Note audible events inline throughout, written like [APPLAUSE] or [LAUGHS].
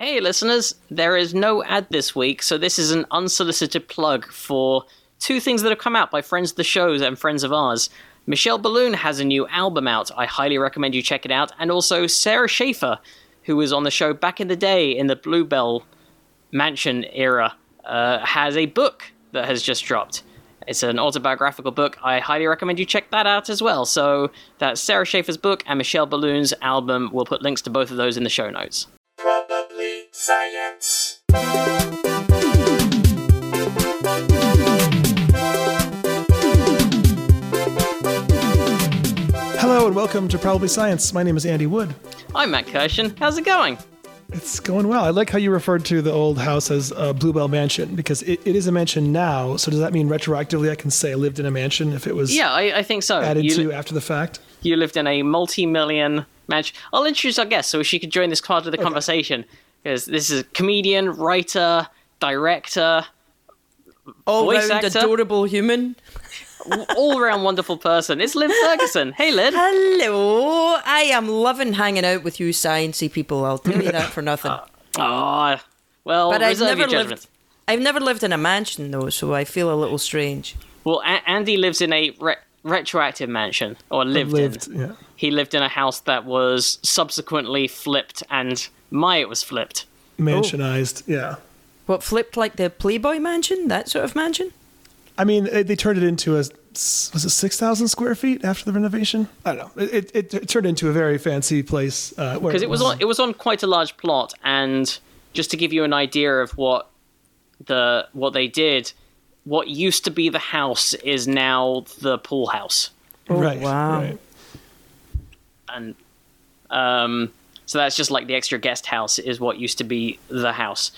Hey, listeners, there is no ad this week, so this is an unsolicited plug for two things that have come out by friends of the shows and friends of ours. Michelle Balloon has a new album out. I highly recommend you check it out. And also, Sarah Schaefer, who was on the show back in the day in the Bluebell Mansion era, uh, has a book that has just dropped. It's an autobiographical book. I highly recommend you check that out as well. So that's Sarah Schaefer's book and Michelle Balloon's album. We'll put links to both of those in the show notes. Probably science. Hello and welcome to Probably Science. My name is Andy Wood. I'm Matt Kirshen. How's it going? It's going well. I like how you referred to the old house as uh, Bluebell Mansion because it, it is a mansion now. So does that mean retroactively I can say I lived in a mansion if it was Yeah, I, I think so. added You- to after the fact? you lived in a multi-million mansion. I'll introduce our guest so she could join this part of the conversation because this is a comedian, writer, director, all Voice round actor? adorable human. all-round wonderful person. It's Lynn Ferguson. Hey, Lynn. Hello, I am loving hanging out with you sciencey people. I'll tell you that for nothing. [LAUGHS] Ah, well, but I've never your lived. I've never lived in a mansion though, so I feel a little strange. Well, a- Andy lives in a re- retroactive mansion, or lived, lived, in. yeah. He lived in a house that was subsequently flipped, and my it was flipped. Mansionized. Yeah. What flipped like the Playboy mansion? That sort of mansion? I mean, it, they turned it into a was it six thousand square feet after the renovation? I don't know. It, it, it turned into a very fancy place uh, because it was on it was on quite a large plot and just to give you an idea of what the what they did what used to be the house is now the pool house right. wow. Right. and um so that's just like the extra guest house is what used to be the house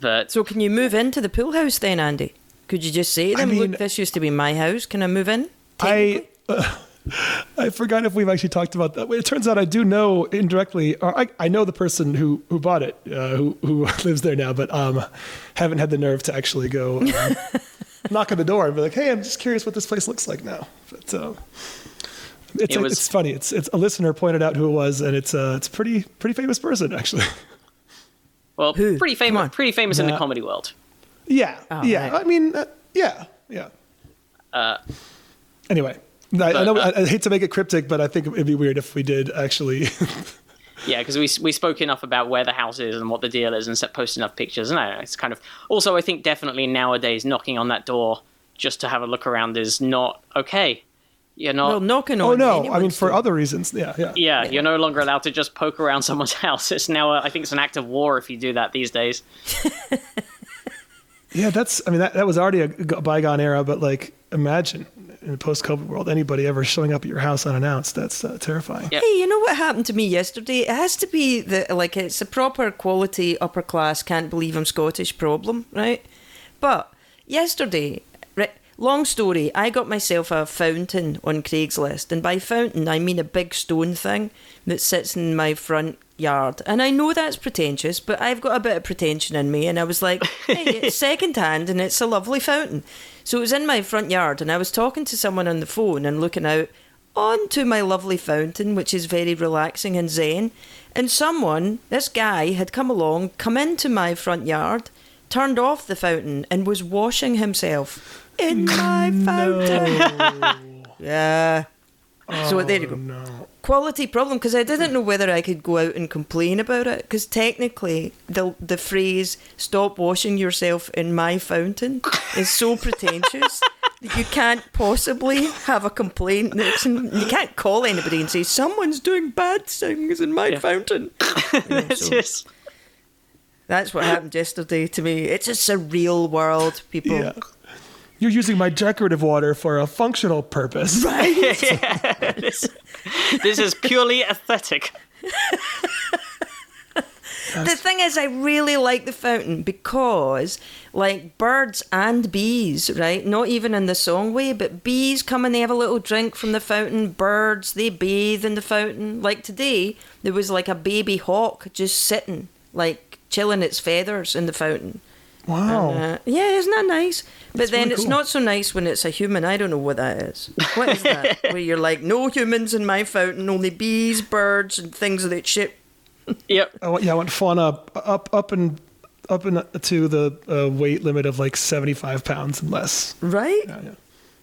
that So can you move into the pool house then, Andy? Could you just say to them, mean- "Look, this used to be my house. Can I move in?" I uh, I forgot if we've actually talked about that. It turns out I do know indirectly, or I, I know the person who who bought it, uh, who who [LAUGHS] lives there now, but um, haven't had the nerve to actually go um, [LAUGHS] knock on the door and be like, "Hey, I'm just curious what this place looks like now." But uh, it's It was- it's funny. It's it's a listener pointed out who it was, and it's a it's a pretty pretty famous person actually. [LAUGHS] well Who? pretty famous pretty famous in the comedy world yeah, Oh, yeah. right. I mean, uh, yeah, yeah. uh Anyway. I, I know. uh, I, I hate to make it cryptic, but I think it'd be weird if we did actually. [LAUGHS] yeah because we we spoke enough about where the house is and what the deal is and set posted enough pictures and I don't know, it's kind of also i think definitely nowadays knocking on that door just to have a look around is not okay you're not well, knocking on. oh no! I mean, for door. other reasons. Yeah, yeah. Yeah, you're no longer allowed to just poke around someone's [LAUGHS] house. It's now, a, I think, it's an act of war if you do that these days. [LAUGHS] Yeah, that's. I mean, that, that was already a bygone era, but like, imagine in the post-COVID world, anybody ever showing up at your house unannounced. That's uh, terrifying. Yeah. Hey, you know what happened to me yesterday? It has to be the like it's a proper quality upper class can't believe I'm Scottish problem, right? But yesterday, right, long story, I got myself a fountain on Craigslist, and by fountain I mean a big stone thing that sits in my front yard. And I know that's pretentious, but I've got a bit of pretension in me, and I was like, [LAUGHS] hey, it's second hand and it's a lovely fountain. So it was in my front yard, and I was talking to someone on the phone and looking out onto my lovely fountain, which is very relaxing and zen. And someone, this guy, had come along, come into my front yard, turned off the fountain, and was washing himself in my fountain. [LAUGHS] yeah. so there you go. Oh, no. Quality problem because I didn't know whether I could go out and complain about it because technically the the phrase "stop washing yourself in my fountain" is so [LAUGHS] pretentious that you can't possibly have a complaint. You can't call anybody and say someone's doing bad things in my fountain. [LAUGHS] It's just- That's what happened yesterday to me. It's a surreal world, people. Yeah. You're using my decorative water for a functional purpose. [LAUGHS] [LAUGHS] [LAUGHS] this, this is purely aesthetic. The thing is, I really like the fountain because, like, birds and bees, right? Not even in the song way, but bees come and they have a little drink from the fountain. Birds, they bathe in the fountain. Like today, there was like a baby hawk just sitting, like, chilling its feathers in the fountain. Wow. Uh, yeah, isn't that nice? But then really it's cool. not so nice when it's a human. I don't know what that is. What is that? [LAUGHS] Where you're like, no humans in my fountain, only bees, birds, and things of that shit. Yep. I want, yeah, I want fauna up, up, up and up and to the uh, weight limit of like seventy-five pounds and less. Right? Yeah, yeah.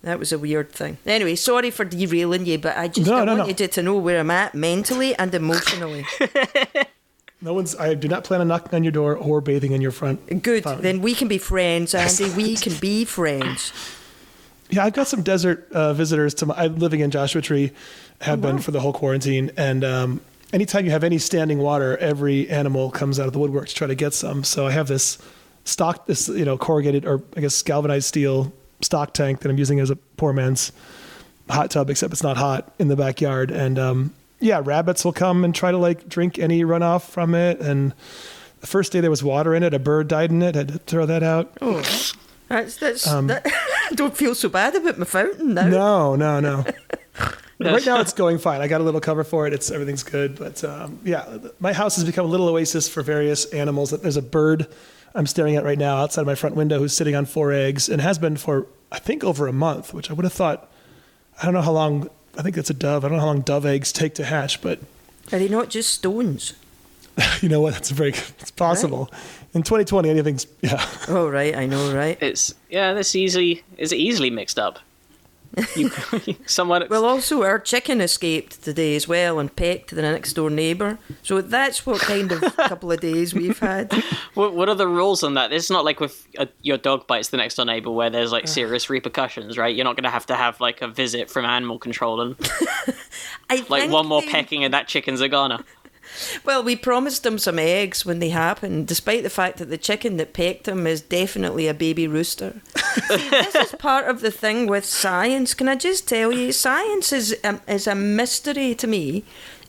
That was a weird thing. Anyway, sorry for derailing you, but I just No, I no, wanted no. you to know where I'm at mentally and emotionally. [LAUGHS] No one's. I do not plan on knocking on your door or bathing in your front. Good. fountain. Then we can be friends, Andy. We can be friends. [LAUGHS] Yeah, I've got some desert uh, visitors to my. I'm living in Joshua Tree, have been for the whole quarantine, and um, anytime you have any standing water, every animal comes out of the woodwork to try to get some. So I have this stock, this you know corrugated or I guess galvanized steel stock tank that I'm using as a poor man's hot tub, except it's not hot in the backyard. And um, yeah, rabbits will come and try to like drink any runoff from it. And the first day there was water in it, a bird died in it. I Had to throw that out. Oh, that's that's. that, I [LAUGHS] don't feel so bad about my fountain now. No, no, no. [LAUGHS] right now it's going fine. I got a little cover for it. It's everything's good. But um, yeah, my house has become a little oasis for various animals. There's a bird I'm staring at right now outside my front window who's sitting on four eggs and has been for I think over a month, which I would have thought. I don't know how long. I think it's a dove. I don't know how long dove eggs take to hatch, but Are they not just stones? [LAUGHS] you know what? That's very. It's possible. In 2020, anything's yeah. Oh right, I know, right? It's yeah. This easily is easily mixed up. You, [LAUGHS] someone. Well, also our chicken escaped today as well and pecked the next door neighbour. So that's what kind of [LAUGHS] couple of days we've had. What, what are the rules on that? It's not like with uh your dog bites the next door neighbor where there's like serious repercussions, right? You're not going to have to have like a visit from animal control and [LAUGHS] I like think one more they- pecking and that chicken's a goner. Well, we promised them some eggs when they happened, despite the fact that the chicken that pecked them is definitely a baby rooster. [LAUGHS] See, this is part of the thing with science. Can I just tell you, science is um, is a mystery to me,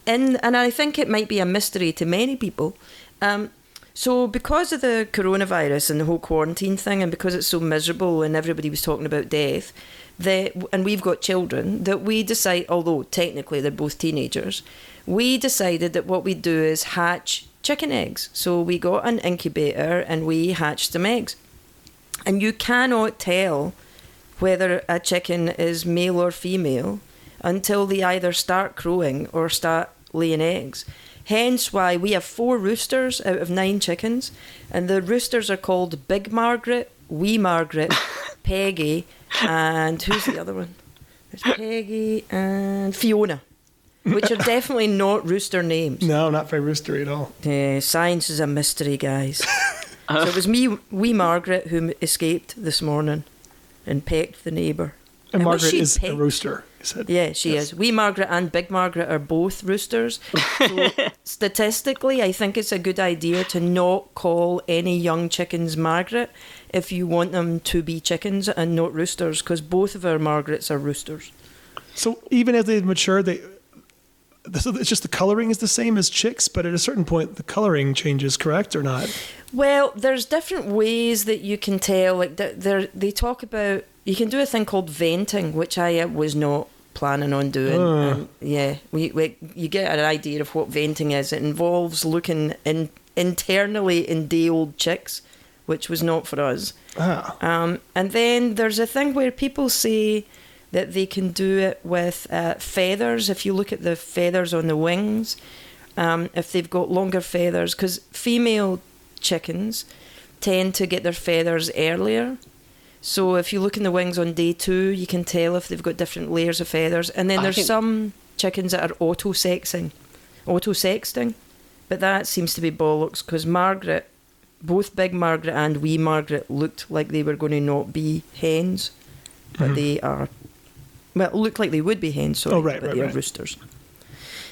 and and I think it might be a mystery to many people. Um, so because of the coronavirus and the whole quarantine thing, and because it's so miserable, and everybody was talking about death, that and we've got children that we decide, although technically they're both teenagers, we decided that what we'd do is hatch chicken eggs. So we got an incubator and we hatched some eggs. And you cannot tell whether a chicken is male or female until they either start crowing or start laying eggs. Hence why we have four roosters out of nine chickens, and the roosters are called Big Margaret, Wee Margaret, [LAUGHS] Peggy, and who's the other one? There's Peggy and Fiona, which are [LAUGHS] definitely not rooster names. No, not very roostery at all. Science is a mystery, guys. [LAUGHS] so it was me, wee Margaret, who escaped this morning and pecked the neighbour. And was Margaret is a rooster. You said. Yeah, she Yes. is. Wee Margaret and Big Margaret are both roosters. So [LAUGHS] statistically, I think it's a good idea to not call any young chickens Margaret if you want them to be chickens and not roosters, because both of our Margarets are roosters. So even as they mature, they so it's just the coloring is the same as chicks, but at a certain point the coloring changes, correct or not? Well, there's different ways that you can tell. Like th- there, they talk about you can do a thing called venting, which I uh, was not planning on doing. And yeah, we, we you get an idea of what venting is. It involves looking in internally in day old chicks, which was not for us. Ah, Um, and then there's a thing where people say that they can do it with uh, feathers. If you look at the feathers on the wings, um, if they've got longer feathers, because female chickens tend to get their feathers earlier. So if you look in the wings on day two, you can tell if they've got different layers of feathers. And then I there's think- some chickens that are auto-sexing, auto-sexting, but that seems to be bollocks because Margaret, both Big Margaret and Wee Margaret looked like they were going to not be hens, but mm-hmm. they are. Well, looked like they would be hens, sorry, Oh, right, but right, they are right. roosters.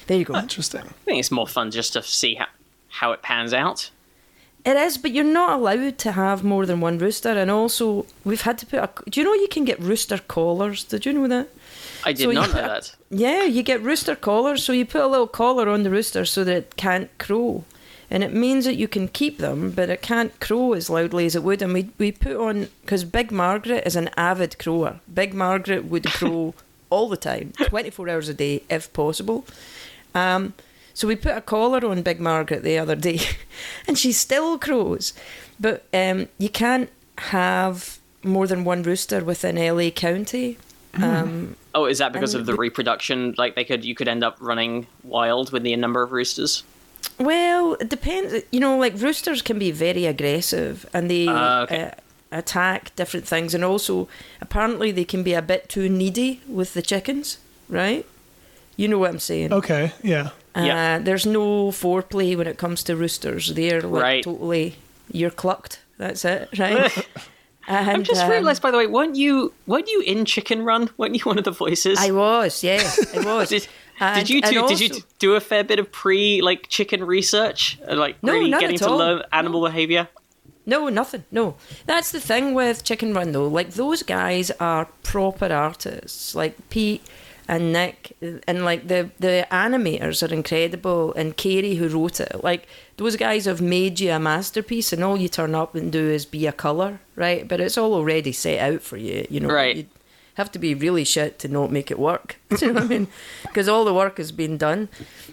There you go. interesting. I think it's more fun just to see how how it pans out. It is, but you're not allowed to have more than one rooster. And also, we've had to put a. Do you know you can get rooster collars? Did you know that? I did So not you- know that. Yeah, you get rooster collars. So you put a little collar on the rooster so that it can't crow. And it means that you can keep them, but it can't crow as loudly as it would. And we, we put on, because Big Margaret is an avid crower. Big Margaret would crow [LAUGHS] all the time, 24 hours a day, if possible. Um, so we put a collar on Big Margaret the other day, [LAUGHS] and she still crows. But um, you can't have more than one rooster within LA County. Um, Oh, is that because of the we- reproduction? Like they could, you could end up running wild with the number of roosters. Well, it depends. You know, like roosters can be very aggressive and they Ah, okay. uh, attack different things, and also apparently they can be a bit too needy with the chickens, right? You know what I'm saying? Okay, yeah. Uh, Yeah. There's no foreplay when it comes to roosters. They're like Right. totally, you're clucked. That's it, right? [LAUGHS] and, I've just um, realised, by the way, weren't you weren't you in Chicken Run? Weren't you one of the voices? I was, yeah, I [LAUGHS] was. did, And- did you do, did you do a fair bit of pre like chicken research, Uh, like No, really getting at to all. learn animal behavior? No, nothing. No. That's the thing with Chicken Run, though. Like, those guys are proper artists. Like, Pete and Nick, and like the, the animators are incredible, and Carey, who wrote it. Like, those guys have made you a masterpiece, and all you turn up and do is be a colour, right? But it's all already set out for you, you know. Right. You have to be really shit to not make it work. [LAUGHS] Do you know what I mean? Because all the work has been done.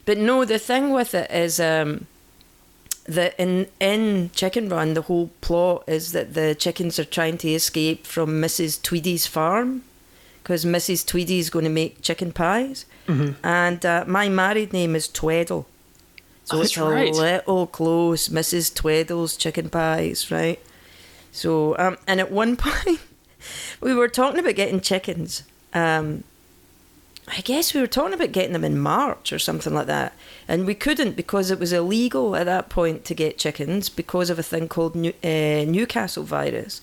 But no, the thing with it is. um that in in Chicken Run, the whole plot is that the chickens are trying to escape from Mrs. Tweedy's farm because Mrs. is going to make chicken pies, and uh, my married name is Tweddle, so Oh, it's that's right. a little close, Mrs. Tweddle's chicken pies, right? So, um, and at one [LAUGHS] point, we were talking about getting chickens. Um, I guess we were talking about getting them in March or something like that. And we couldn't because it was illegal at that point to get chickens because of a thing called New, uh, Newcastle virus.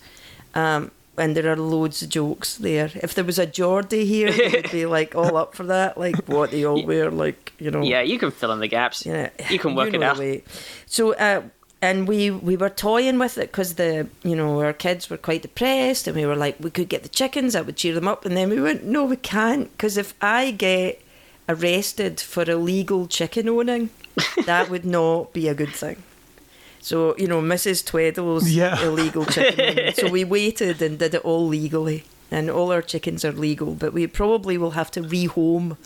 Um, and there are loads of jokes there. If there was a Geordie here, they would be like all up for that. Like what they all [LAUGHS] wear, like, you know. Yeah, you can fill in the gaps. Yeah, You can work know it out. So, uh, and we we were toying with it because the you know our kids were quite depressed, and we were like, we could get the chickens, that would cheer them up, and then we went, no, we can't, because if I get arrested for illegal chicken owning, that would not be a good thing. So you know, Mrs. Tweddle's Yeah. [LAUGHS] illegal chicken. so we waited and did it all legally, and all our chickens are legal, but we probably will have to rehome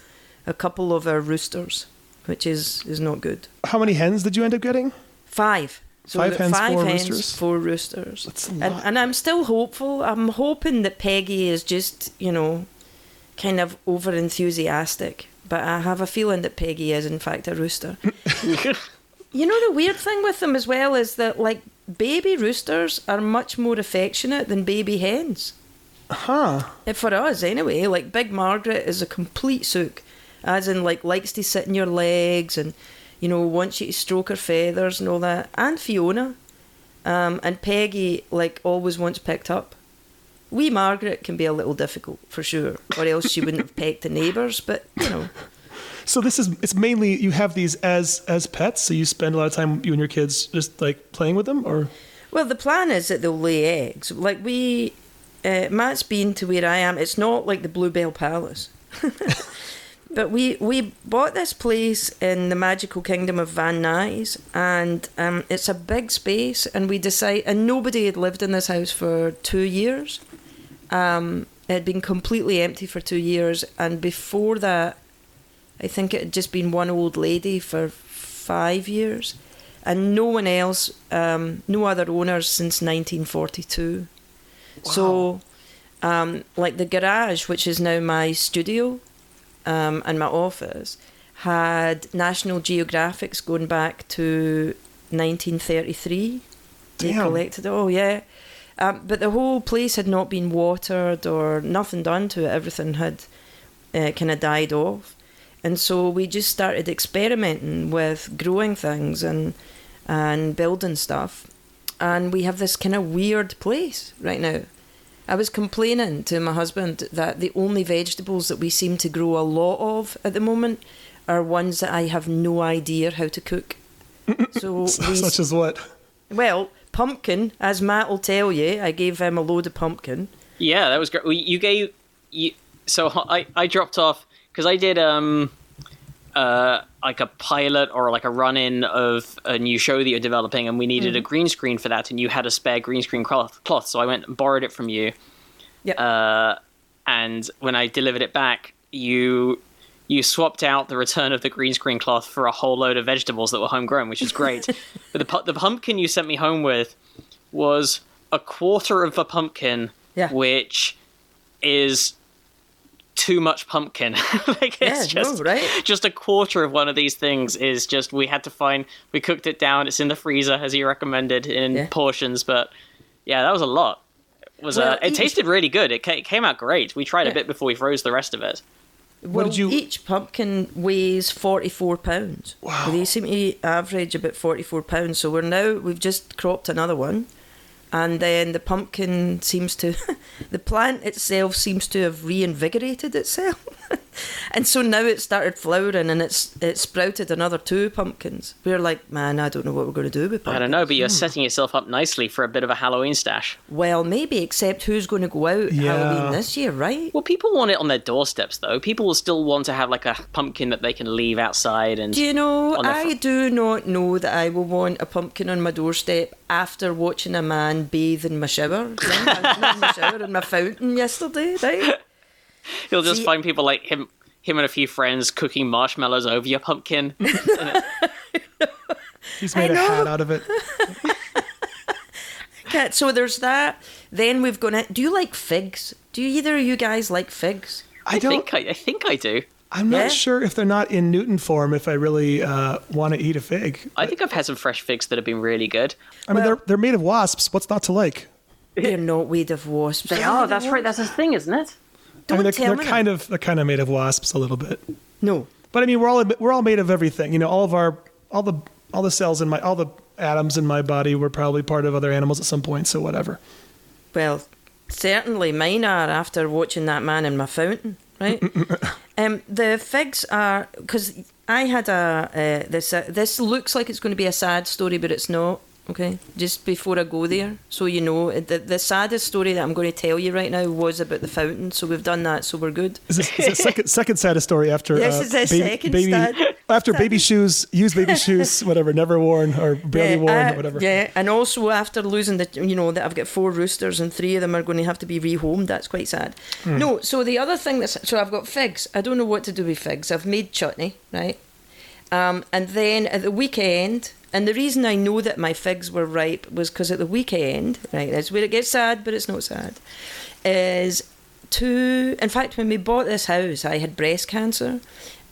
a couple of our roosters, which is is not good. How many hens did you end up getting? Five. So Five hens, five four hens, roosters? four roosters. That's a and, lot. and I'm still hopeful. I'm hoping that Peggy is just, you know, kind of over enthusiastic. But I have a feeling that Peggy is, in fact, a rooster. [LAUGHS] [LAUGHS] you know, the weird thing with them as well is that, like, baby roosters are much more affectionate than baby hens. Huh. Eh, For us, anyway. Like, Big Margaret is a complete sook. As in, like, likes to sit in your legs and, you know, wants you to stroke her feathers and all that. And Fiona. Um, and Peggy, like, always wants picked up. Wee Margaret can be a little difficult, for sure. Or else she wouldn't have [LAUGHS] pecked the neighbours. But, you know. So this is it's mainly you have these as as pets, so you spend a lot of time you and your kids just like playing with them, or Well, the plan is that they'll lay eggs. Like we, uh, Matt's been to where I am. It's not like the Bluebell Palace, [LAUGHS] but we we bought this place in the magical kingdom of Van Nuys, and um, it's a big space. And we decide, and nobody had lived in this house for two years. Um, it had been completely empty for two years, and before that, I think it had just been one old lady for five years, and no one else, um, no other owners since 1942. So, um, like the garage, which is now my studio um, and my office, had National Geographics going back to 1933. They collected it. Oh, yeah. Um, but the whole place had not been watered or nothing done to it. Everything had uh, kind of died off. And so we just started experimenting with growing things and and building stuff. And we have this kind of weird place right now. I was complaining to my husband that the only vegetables that we seem to grow a lot of at the moment are ones that I have no idea how to cook. [LAUGHS] So we, such as what? well, pumpkin, as Matt will tell you, I gave him a load of pumpkin. Yeah, that was great. You gave you so I I dropped off because I did um uh like a pilot or like a run in of a new show that you're developing, and we needed a green screen for that, and you had a spare green screen cloth. cloth so I went and borrowed it from you. Yep. Uh, and when I delivered it back, you you swapped out the return of the green screen cloth for a whole load of vegetables that were homegrown, which is great. [LAUGHS] but the the pumpkin you sent me home with was a quarter of a pumpkin, Yeah. which is too much pumpkin. [LAUGHS] like it's Yeah, no, just right? just a quarter of one of these things is just we had to find we cooked it down. It's in the freezer as you recommended in Yeah. portions, but yeah, that was a lot. It was Well, uh, it each- tasted really good. It, ca- it came out great. We tried a bit before we froze the rest of it. Well, did you- each pumpkin weighs 44 pounds. Wow. They seem to average about 44 pounds. So we're now, we've just cropped another one. And then the pumpkin seems to, [LAUGHS] the plant itself seems to have reinvigorated itself. [LAUGHS] and so now it started flowering and it's it sprouted another two pumpkins. We're like, man, I don't know what we're going to do with pumpkins. I don't know, but you're setting yourself up nicely for a bit of a Halloween stash. Well, maybe, except who's going to go out Yeah. Halloween this year, right? Well, people want it on their doorsteps, though. People will still want to have like a pumpkin that they can leave outside and Do you know, on I fr- do not know that I will want a pumpkin on my doorstep after watching a man bathe in my shower. Not in my shower, in my fountain yesterday, right? You'll just See- find people like him, him and a few friends cooking marshmallows over your pumpkin. [LAUGHS] He's made I a know. hat out of it. [LAUGHS] Okay, so there's that. Then we've gone. Do you like figs? Do either of you guys like figs? I I don't. think I, I think I do. I'm not Yeah? sure if they're not in Newton form. If I really uh, want to eat a fig, I think I've had some fresh figs that have been really good. I mean Well- they're they're made of wasps. What's not to like? They're not made of wasps. Oh that's right. That's a thing, isn't it? I mean, they're, tell they're me kind of they're kind of made of wasps a little bit. No. But I mean, we're all we're all made of everything. You know, all of our all the all the cells in my all the atoms in my body were probably part of other animals at some point. So whatever. Well, certainly mine are after watching that man in my fountain, right? [LAUGHS] um, the figs are because I had a uh, this. Uh, this looks like it's going to be a sad story, but it's not. Okay, just before I go there, so you know, the the saddest story that I'm going to tell you right now was about the fountain. So we've done that, so we're good. Is this, is it second second saddest story after [LAUGHS] This uh, it's the baby, second baby sad- after baby shoes used baby [LAUGHS] shoes whatever never worn or barely worn uh, or whatever. Yeah, and also after losing the, you know, that I've got four roosters and three of them are going to have to be rehomed. That's quite sad. Hmm. No, so the other thing that's so I've got figs. I don't know what to do with figs. I've made chutney, right? Um, and then at the weekend, and the reason I know that my figs were ripe was because at the weekend, right, that's where it gets sad, but it's not sad. Is two. In fact, when we bought this house, I had breast cancer,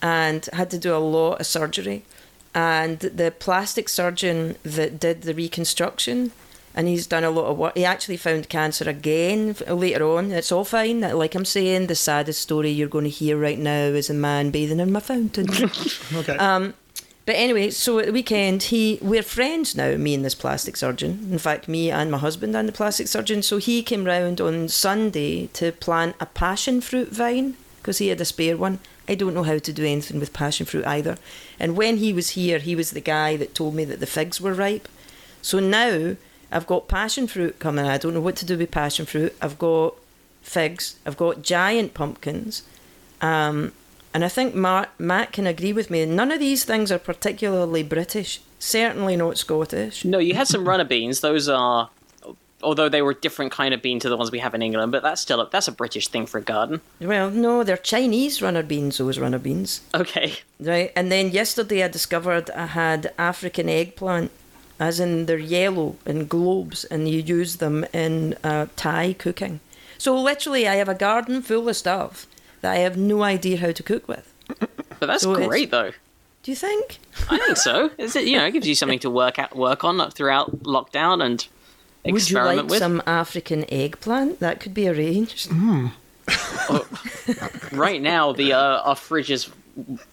and had to do a lot of surgery. And the plastic surgeon that did the reconstruction, and he's done a lot of work. He actually found cancer again later on. It's all fine. Like I'm saying, the saddest story you're going to hear right now is a man bathing in my fountain. [LAUGHS] Okay. Um, but anyway, so at the weekend, he we're friends now, me and this plastic surgeon. In fact, me and my husband and the plastic surgeon. So he came round on Sunday to plant a passion fruit vine because he had a spare one. I don't know how to do anything with passion fruit either. And when he was here, he was the guy that told me that the figs were ripe. So now I've got passion fruit coming. I don't know what to do with passion fruit. I've got figs. I've got giant pumpkins. Um, and I think Matt, Matt can agree with me. None of these things are particularly British. Certainly not Scottish. No, you had some runner beans. Those are, although they were a different kind of bean to the ones we have in England, but that's still a, that's a British thing for a garden. Well, no, they're Chinese runner beans, those runner beans. Okay. Right. And then yesterday I discovered I had African eggplant, as in they're yellow in globes, and you use them in uh, Thai cooking. So literally, I have a garden full of stuff that I have no idea how to cook with. But that's So great, though. Do you think? I think so. Is it? You know, it gives you something to work out, work on throughout lockdown and Would you like with. some African eggplant? That could be arranged. Right now, the uh, our fridge is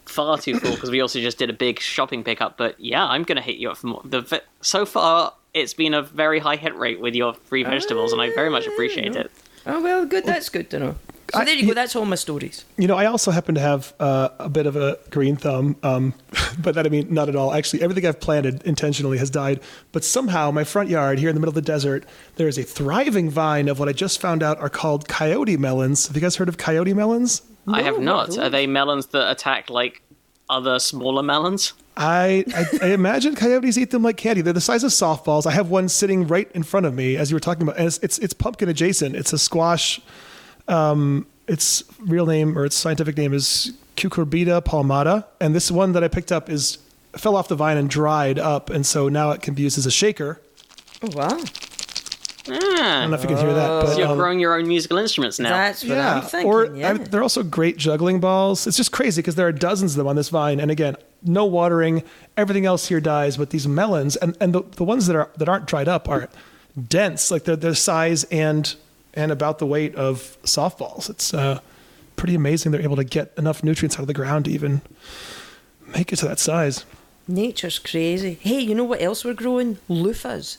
far too full because we also just did a big shopping pickup. But yeah, I'm gonna hit you up for more. The so far, it's been a very high hit rate with your free vegetables, and I very much appreciate it. Oh well, good. That's good to know. So I- there you go. That's all my stories. You know, I also happen to have uh, a bit of a green thumb, um, [LAUGHS] but that I mean, not at all. Actually, everything I've planted intentionally has died. But somehow, my front yard here in the middle of the desert, there is a thriving vine of what I just found out are called coyote melons. Have you guys heard of coyote melons? I have not. what Are they melons that attack like other smaller melons? I, I, I imagine coyotes eat them like candy. They're the size of softballs. I have one sitting right in front of me as you were talking about, and it's it's, it's pumpkin adjacent. It's a squash. Um, its real name or its scientific name is Cucurbita palmata, and this one that I picked up is fell off the vine and dried up, and so now it can be used as a shaker. Oh wow. I don't Ah, know if you can hear that, but so you're um, growing your own musical instruments now. That's what yeah, I'm thinking. or yeah. I, they're also great juggling balls. It's just crazy because there are dozens of them on this vine, and again, no watering. Everything else here dies, but these melons and, and the, the ones that are that aren't dried up are dense, like they're their size and and about the weight of softballs. It's uh, pretty amazing they're able to get enough nutrients out of the ground to even make it to that size. Nature's crazy. Hey, you know what else we're growing? Loofahs.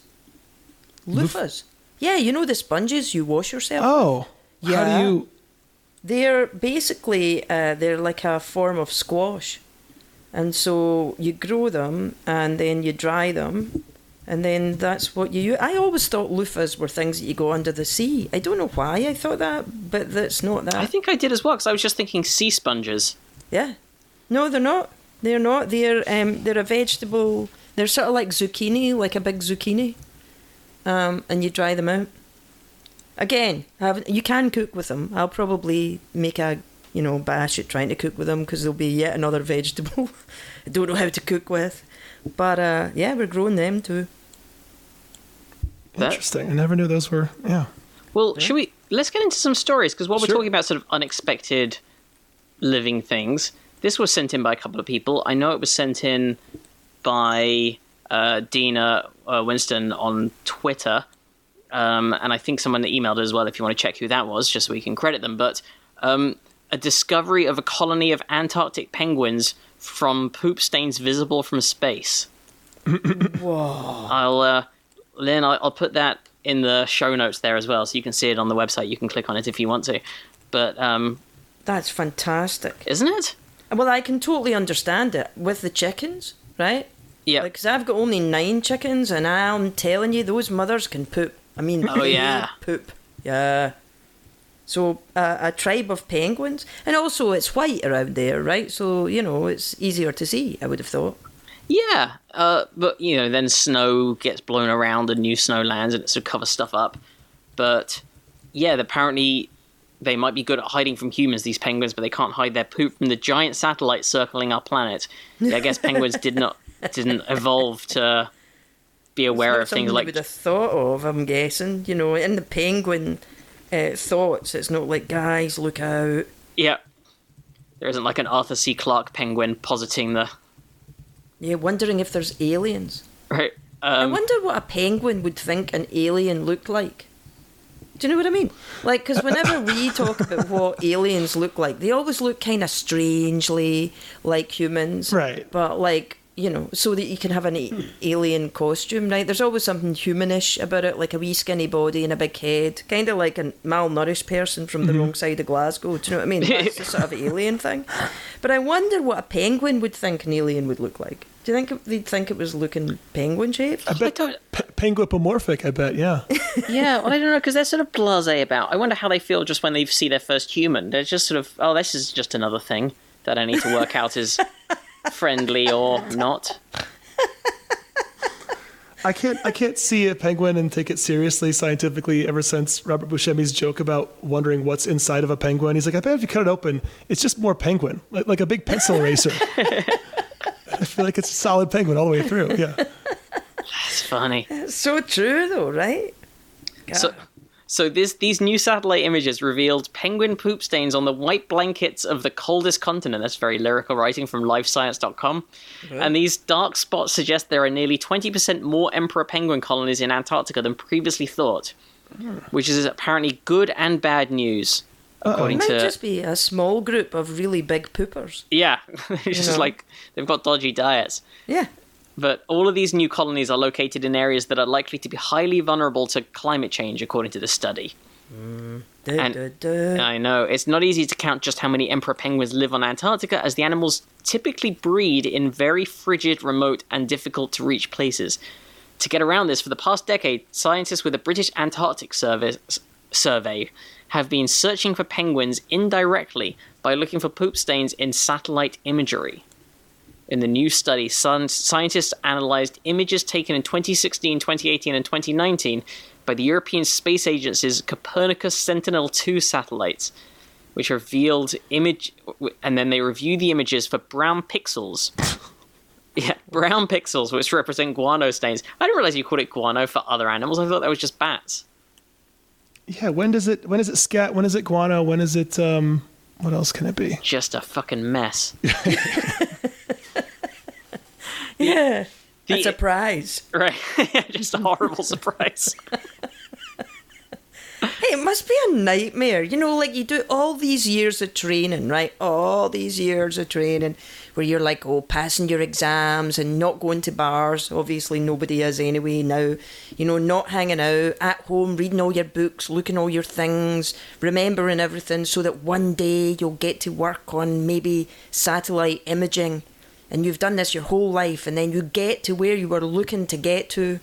Loofahs. Yeah, you know the sponges you wash yourself. Oh, how Yeah. do you? They're basically uh, they're like a form of squash, and so you grow them and then you dry them, and then that's what you. I always thought loofahs were things that you go under the sea. I don't know why I thought that, but that's not that. I think I did as well because I was just thinking sea sponges. Yeah. No, they're not. They're not. They're um they're a vegetable. They're sort of like zucchini, like a big zucchini. Um, and you dry them out. Again, you can cook with them. I'll probably make a you know bash at trying to cook with them because there'll be yet another [LAUGHS] vegetable I don't know how to cook with. But uh, yeah, we're growing them too. That- Interesting. I never knew those were. Yeah. Well, should we? Let's get into some stories because while we're Sure. talking about sort of unexpected living things, this was sent in by a couple of people. I know it was sent in by uh, Dina uh, Winston on Twitter, um, and I think someone emailed as well. If you want to check who that was, just so we can credit them. But um, a discovery of a colony of Antarctic penguins from poop stains visible from space. [COUGHS] Whoa. I'll uh, Lynn, I'll, I'll put that in the show notes there as well, so you can see it on the website. You can click on it if you want to. But um, That's fantastic. isn't it? Well, I can totally understand it with the chickens, right? Yeah. Because I've got only nine chickens, and I'm telling you, those mothers can poop. I mean, Oh, yeah. poop. Yeah. So uh, a tribe of penguins, and also it's white around there, right? So you know it's easier to see. I would have thought. yeah. Uh, but you know, then snow gets blown around and new snow lands, and it sort of covers stuff up. But yeah, apparently they might be good at hiding from humans, these penguins, but they can't hide their poop from the giant satellites circling our planet. Yeah, I guess penguins did not didn't evolve to be aware of things like would have thought of. I'm guessing. You know, in the penguin uh, thoughts, it's not like guys look out. Yeah. There isn't like an Arthur C. Clarke penguin positing the Yeah, wondering if there's aliens. right. I Um, wonder what a penguin would think an alien looked like. Do you know what I mean? Like, because whenever we [LAUGHS] talk about what aliens look like, they always look kind of strangely like humans. Right. But, like, you know, so that you can have an a- alien costume, right? There's always something humanish about it, like a wee skinny body and a big head. Kind of like a malnourished person from the mm-hmm. wrong side of Glasgow. Do you know what I mean? That's the sort of alien thing. But I wonder what a penguin would think an alien would look like. Do you think they'd think it was looking penguin shaped? I bet don't- pe- penguipomorphic. I bet. Yeah. [LAUGHS] yeah, well, I don't know because they're sort of blasé about. I wonder how they feel just when they see their first human. They're just sort of, oh, this is just another thing that I need to work out is friendly or not. I can't I can't see a penguin and take it seriously scientifically ever since Robert Buscemi's joke about wondering what's inside of a penguin. He's like, I bet if you cut it open, it's just more penguin, like, like a big pencil eraser. [LAUGHS] I feel like it's a solid penguin all the way through. Yeah. That's funny. It's so true, though, right? So, so this these new satellite images revealed penguin poop stains on the white blankets of the coldest continent. That's very lyrical writing from LiveScience.com. And these dark spots suggest there are nearly 20% more emperor penguin colonies in Antarctica than previously thought, hmm. which is apparently good and bad news. According Might to just be a small group of really big poopers. yeah, [LAUGHS] it's just know. like they've got dodgy diets. Yeah. But all of these new colonies are located in areas that are likely to be highly vulnerable to climate change, according to the study. Mm. Du, And-. I know. It's not easy to count just how many emperor penguins live on Antarctica, as the animals typically breed in very frigid, remote, and difficult to reach places. To get around this, for the past decade, scientists with the British Antarctic Service survey have been searching for penguins indirectly by looking for poop stains in satellite imagery. In the new study, scientists analyzed images taken in 2016, 2018, and 2019 by the European Space Agency's Copernicus Sentinel-2 satellites, which revealed image, and then they review the images for brown pixels. [LAUGHS] yeah, brown pixels, which represent guano stains. I didn't realize you called it guano for other animals. I thought that was just bats. Yeah, when does it? When is it scat? When is it guano? When is it? Um, what else can it be? Just a fucking mess. [LAUGHS] Yeah. The- a surprise. [LAUGHS] right? [LAUGHS] Just a horrible [LAUGHS] surprise. Hey, it must be a nightmare. You know, like you do all these years of training, right? All these years of training where you're like, oh, passing your exams and not going to bars. Obviously, nobody is anyway now. You know, not hanging out at home, reading all your books, looking all your things, remembering everything so that one day you'll get to work on maybe satellite imaging. And you've done this your whole life, and then you get to where you were looking to get to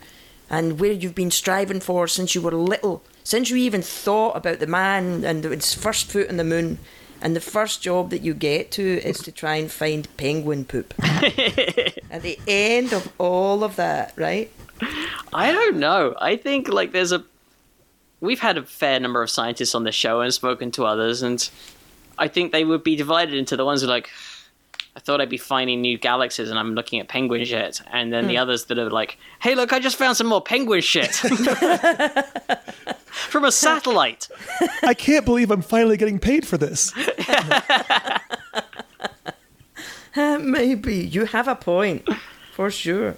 and where you've been striving for since you were little, since you even thought about the man and its first foot on the moon. And the first job that you get to is to try and find penguin poop. [LAUGHS] At the end of all of that, right? I don't know. I think like there's a we've had a fair number of scientists on the show and spoken to others and I think they would be divided into the ones who are like I thought I'd be finding new galaxies and I'm looking at penguin shit and then the others that are like, "Hey, look, I just found some more penguin shit." [LAUGHS] From a satellite. I can't believe I'm finally getting paid for this. Uh, [LAUGHS] maybe. You have a point. For sure.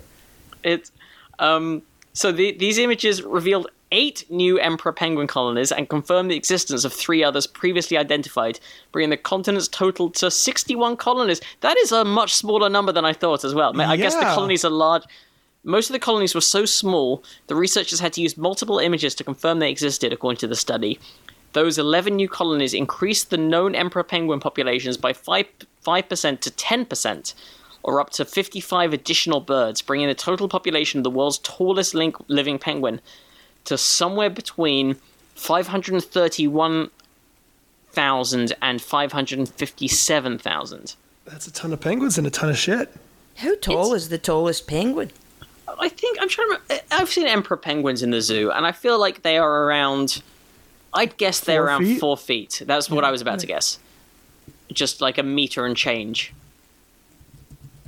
It um so the, these images revealed eight new emperor penguin colonies and confirmed the existence of three others previously identified, bringing the continent's total to 61 colonies. That is a much smaller number than I thought as well. I guess the colonies are large. Most of the colonies were so small, the researchers had to use multiple images to confirm they existed, according to the study. Those 11 new colonies increased the known emperor penguin populations by 5, 5% to 10%, or up to 55 additional birds, bringing the total population of the world's tallest link- living penguin to somewhere between 531,000 and 557,000. That's a ton of penguins and a ton of shit. How tall is the tallest penguin? I think I'm trying to. Remember, I've seen emperor penguins in the zoo, and I feel like they are around. I'd guess they're Four around feet? four feet. That's what I was about to guess. Just like a meter and change.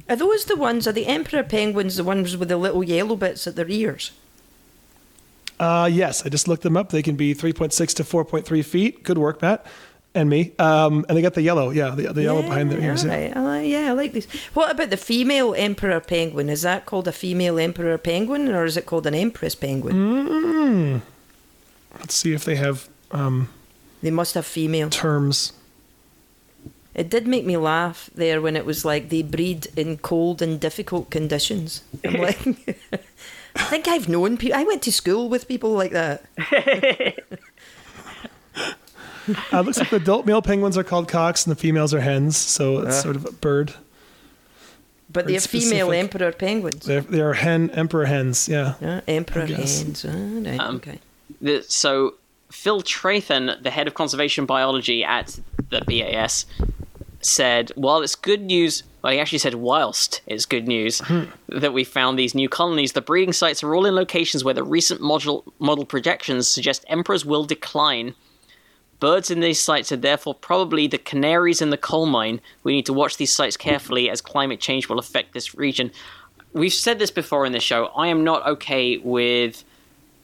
Are those the ones, are the emperor penguins the ones with the little yellow bits at their ears? Uh, yes, I just looked them up. They can be 3.6 to 4.3 feet. Good work, Matt, and me. Um, and they got the yellow, yeah, the, the yellow behind their ears. Yeah. right. I like- yeah, I like these. What about the female emperor penguin? Is that called a female emperor penguin or is it called an empress penguin? Mm. Let's see if they have um, They must have female. terms. It did make me laugh there when it was like they breed in cold and difficult conditions. I'm like, [LAUGHS] I think I've known people. I went to school with people like that. Uh, looks like the adult male penguins are called cocks and the females are hens, so it's Ah. sort of a bird. But they're female emperor penguins. They're, they are hen emperor hens. Yeah. Yeah, emperor I hens. Right, Um, okay. The, so Phil Trathan, the head of conservation biology at the BAS, said, "While it's good news." Well, he actually said, "Whilst it's good news hmm. that we found these new colonies, the breeding sites are all in locations where the recent model model projections suggest emperors will decline." Birds in these sites are therefore probably the canaries in the coal mine. We need to watch these sites carefully as climate change will affect this region. We've said this before in the show. I am not okay with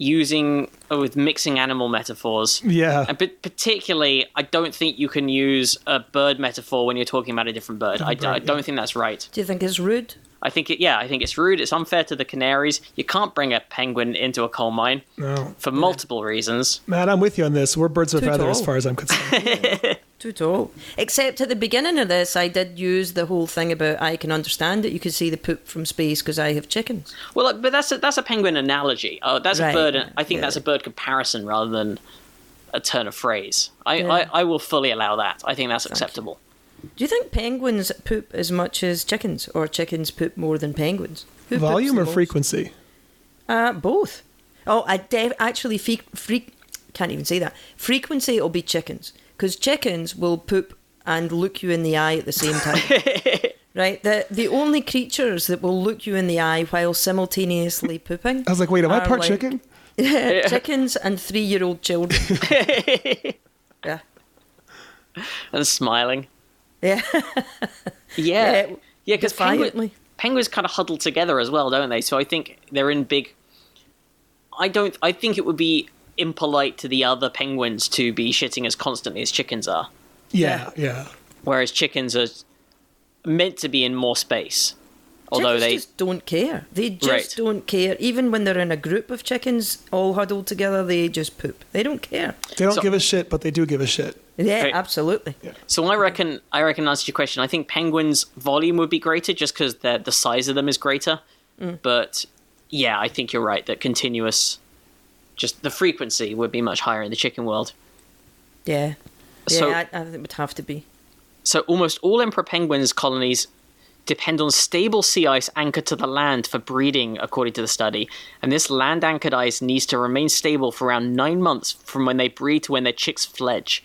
using uh, with mixing animal metaphors. Yeah. And but particularly, I don't think you can use a bird metaphor when you're talking about a different bird. I, bird, I don't yeah. think that's right. Do you think it's rude? I think it, yeah, I think it's rude. It's unfair to the canaries. You can't bring a penguin into a coal mine No. for multiple reasons. Matt, I'm with you on this. We're birds of a Too feather as far as I'm concerned. [LAUGHS] Too tall. Except at the beginning of this, I did use the whole thing about I can understand it. You can see the poop from space because I have chickens. Well, uh, but that's a, that's a penguin analogy. Uh, that's Right, a bird. I think yeah. that's a bird comparison rather than a turn of phrase. I, Yeah. I, I will fully allow that. I think that's acceptable. Do you think penguins poop as much as chickens, or chickens poop more than penguins? Who Volume or most? frequency? Uh, both. Oh, I def- actually fe- fre- can't even say that. Frequency it'll be chickens because chickens will poop and look you in the eye at the same time. [LAUGHS] right. The the only creatures that will look you in the eye while simultaneously pooping. I was like, wait, am I part like- chicken? [LAUGHS] chickens and three year old children. [LAUGHS] yeah. And smiling. Yeah. Yeah. Yeah, Yeah, because penguin, defiantly. penguins kind of huddle together as well, don't they? So I think they're in big. I don't. I think it would be impolite to the other penguins to be shitting as constantly as chickens are. Yeah, yeah. Whereas chickens are meant to be in more space. Although chickens they just don't care. They just Right. don't care. Even when they're in a group of chickens all huddled together, they just poop. They don't care. They don't So- give a shit, but they do give a shit. Yeah, Right. absolutely. So I reckon I reckon to answer your question. I think penguins' volume would be greater just because the the size of them is greater. Mm. But yeah, I think you're right that continuous, just the frequency would be much higher in the chicken world. Yeah. Yeah, So- I, I think it would have to be. So almost all emperor penguins colonies depend on stable sea ice anchored to the land for breeding, according to the study. And this land anchored ice needs to remain stable for around nine months from when they breed to when their chicks fledge.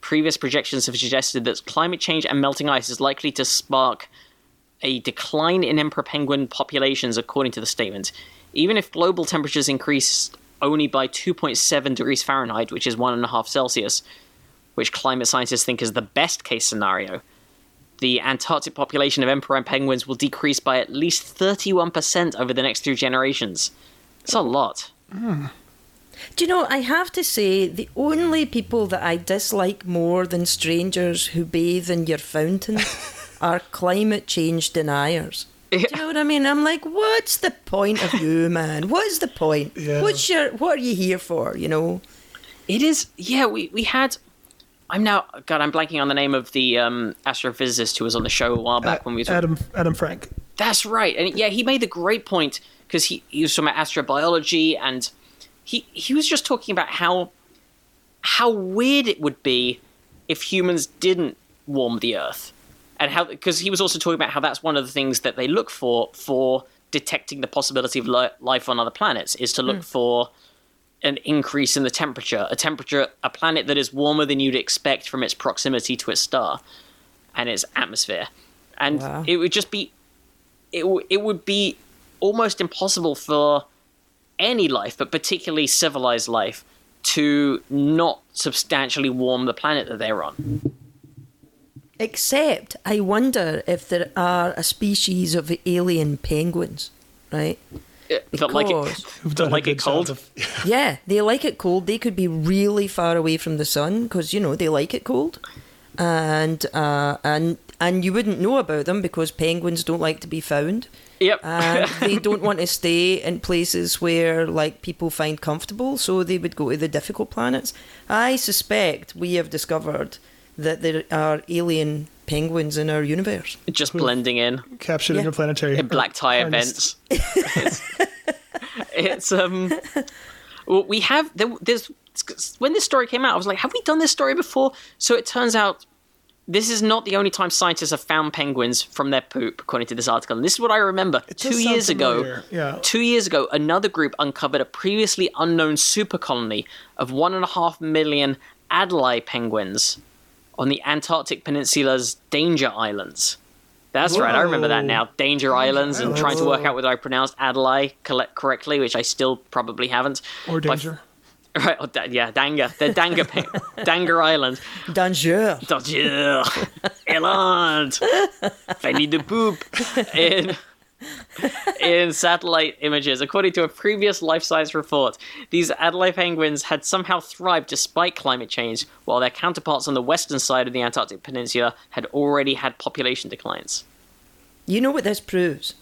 Previous projections have suggested that climate change and melting ice is likely to spark a decline in emperor penguin populations, according to the statement. Even if global temperatures increase only by 2.7 degrees Fahrenheit, which is 1.5 Celsius, which climate scientists think is the best case scenario, the Antarctic population of emperor penguins will decrease by at least 31% over the next three generations. It's a lot. Do you know, I have to say, the only people that I dislike more than strangers who bathe in your fountain [LAUGHS] are climate change deniers. Do you know what I mean? I'm like, what's the point of you, [LAUGHS] man? What is the point? Yeah. What's your, what are you here for, you know? It is, yeah, we, we had. I'm now, God, I'm blanking on the name of the um, astrophysicist who was on the show a while back when we were Adam Adam Frank. That's right, and yeah, he made the great point because he, he was talking about astrobiology, and he he was just talking about how how weird it would be if humans didn't warm the Earth, and how because he was also talking about how that's one of the things that they look for for detecting the possibility of li- life on other planets is to look hmm. for an increase in the temperature, a temperature, a planet that is warmer than you'd expect from its proximity to its star and its atmosphere, and Wow. it would just be it, w- it would be almost impossible for any life, but particularly civilized life, to not substantially warm the planet that they're on. Except, I wonder if there are a species of alien penguins, right? That like it, Because- Who've done a like it cold. job [LAUGHS] of- Yeah, they like it cold. They could be really far away from the sun because you know they like it cold, and uh, and and you wouldn't know about them because penguins don't like to be found, Yep. and [LAUGHS] they don't want to stay in places where like people find comfortable. So they would go to the difficult planets. I suspect we have discovered that there are alien penguins in our universe. just blending in captured Yeah. interplanetary in black tie harnessed. events. it's, it's um. Well, we have there, there's when this story came out, I was like, have we done this story before? So it turns out this is not the only time scientists have found penguins from their poop, according to this article. And this is what I remember. Two sound years ago, yeah. two years ago, another group uncovered a previously unknown super colony of one and a half million Adélie penguins on the Antarctic Peninsula's Danger Islands. That's right, I remember that now. Danger Islands, and trying to work out whether I pronounced Adelaide correctly, which I still probably haven't. or danger. [LAUGHS] Right, oh, da- yeah, Danga. They're Danga, Pen- [LAUGHS] Danga Island. Danger. Danger. [LAUGHS] Eland. I need to poop. In, in satellite images, according to a previous Live Science report, these Adelaide penguins had somehow thrived despite climate change, while their counterparts on the western side of the Antarctic Peninsula had already had population declines. You know what this proves?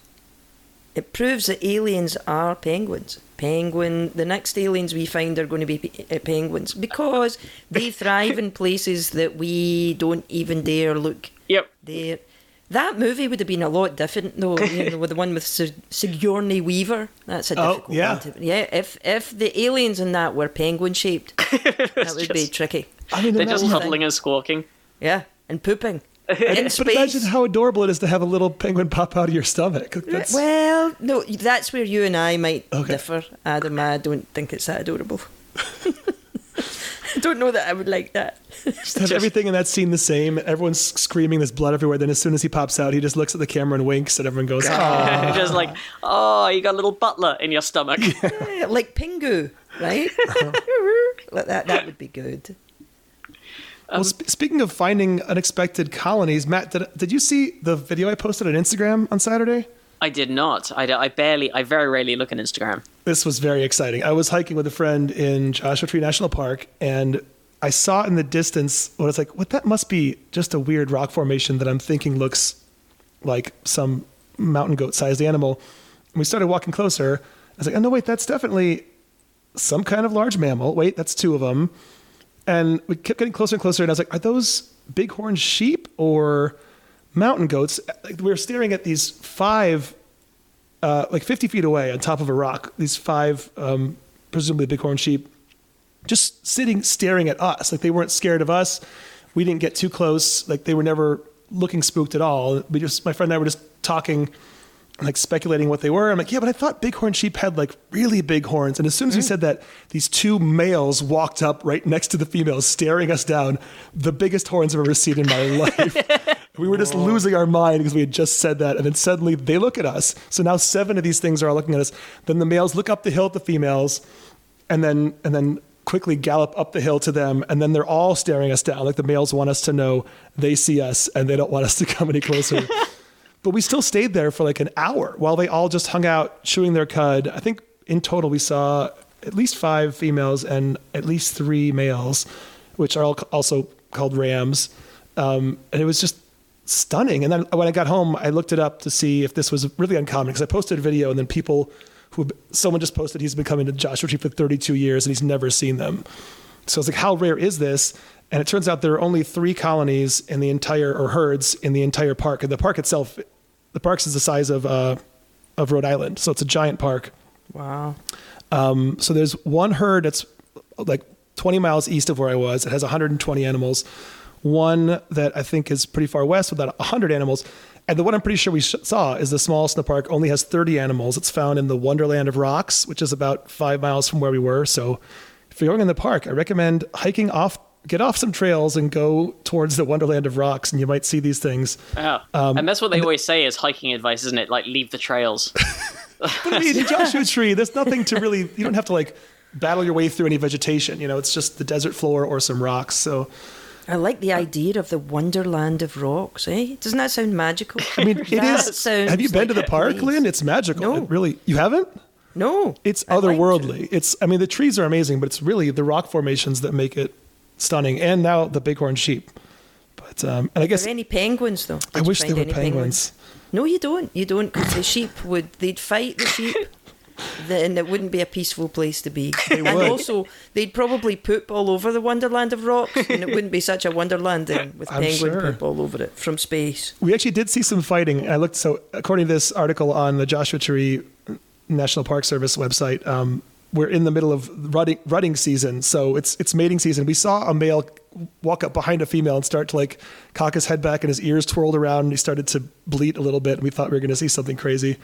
It proves that aliens are penguins. Penguin. The next aliens we find are going to be pe- uh, penguins because they thrive in places that we don't even dare look Yep. there. That movie would have been a lot different, though. You know, [LAUGHS] with the one with Sigourney Weaver. That's a oh, difficult Oh, yeah. one. To, yeah. If if the aliens in that were penguin shaped, [LAUGHS] that would be tricky. I mean, They're just imagine, huddling and squawking. Yeah, and pooping [LAUGHS] in but imagine how adorable it is to have a little penguin pop out of your stomach. That's, Well, no, that's where you and I might Okay. differ, Adam. I don't think it's that adorable. I [LAUGHS] don't know that I would like that. just have everything in that scene the same. Everyone's screaming, there's blood everywhere. Then as soon as he pops out, he just looks at the camera and winks, and everyone goes, "Oh, [LAUGHS] just like, oh, you got a little butler in your stomach. Yeah, like Pingu, right? Uh-huh. [LAUGHS] Like that that would be good. Well, um, sp- speaking of finding unexpected colonies, Matt, did, did you see the video I posted on Instagram on Saturday? I did not. I, I barely, I very rarely look at Instagram. This was very exciting. I was hiking with a friend in Joshua Tree National Park, and I saw in the distance what it's like. What that must be just a weird rock formation that I'm thinking looks like some mountain goat sized animal. And we started walking closer. I was like, oh no, wait, that's definitely some kind of large mammal. Wait, that's two of them. And we kept getting closer and closer, and I was like, are those bighorn sheep or mountain goats? We were staring at these five uh, like 50 feet away on top of a rock, these five, um, presumably bighorn sheep, just sitting staring at us. Like they weren't scared of us. We didn't get too close. Like they were never looking spooked at all. We just, my friend and I were just talking, like speculating what they were. I'm like, yeah, but I thought bighorn sheep had like really big horns. And as soon as we said that, these two males walked up right next to the females, staring us down. The biggest horns I've ever seen in my [LAUGHS] life. We were just losing our mind because we had just said that. And then suddenly they look at us. So now seven of these things are all looking at us. Then the males look up the hill at the females and then, and then quickly gallop up the hill to them. And then they're all staring us down. Like the males want us to know they see us and they don't want us to come any closer. [LAUGHS] but we still stayed there for like an hour while they all just hung out chewing their cud. I think in total we saw at least five females and at least three males, which are all also called rams. Um, and it was just stunning. And then when I got home, I looked it up to see if this was really uncommon because I posted a video and then people who someone just posted he's been coming to Joshua Tree for 32 years and he's never seen them. So I was like, how rare is this? And it turns out there are only three colonies in the entire or herds in the entire park. And the park itself, the park's is the size of uh, of Rhode Island, so it's a giant park. Wow. Um, so there's one herd that's like 20 miles east of where I was. It has 120 animals. One that I think is pretty far west with about 100 animals. And the one I'm pretty sure we saw is the smallest in the park, only has 30 animals. It's found in the Wonderland of Rocks, which is about five miles from where we were. So if you're going in the park, I recommend hiking off, get off some trails and go towards the Wonderland of Rocks, and you might see these things. Oh. and that's what they always say is hiking advice, isn't it? Like, leave the trails. [LAUGHS] But I mean, in Joshua [LAUGHS] Tree, there's nothing to really, you don't have to like battle your way through any vegetation. You know, it's just the desert floor or some rocks. So, I like the idea of the Wonderland of Rocks, eh? Doesn't that sound magical? I mean, it is. Have you been like to the park. Lynn? It's magical. No. It really, you haven't? No. It's I'd like otherworldly. It's, I mean, the trees are amazing, but it's really the rock formations that make it stunning. And now the bighorn sheep. But, um, and I Are guess there any penguins though? I Did you wish there were any penguins. No, you don't. You don't. the sheep would. They'd fight the sheep. Then it wouldn't be a peaceful place to be. and would. also, they'd probably poop all over the Wonderland of Rocks, and it wouldn't be such a Wonderland then with I'm penguin sure. poop all over it from space. We actually did see some fighting. I looked so according to this article on the Joshua Tree National Park Service website, um, we're in the middle of rutting, rutting season, so it's it's mating season. We saw a male walk up behind a female and start to like cock his head back, and his ears twirled around, and he started to bleat a little bit. And we thought we were going to see something crazy.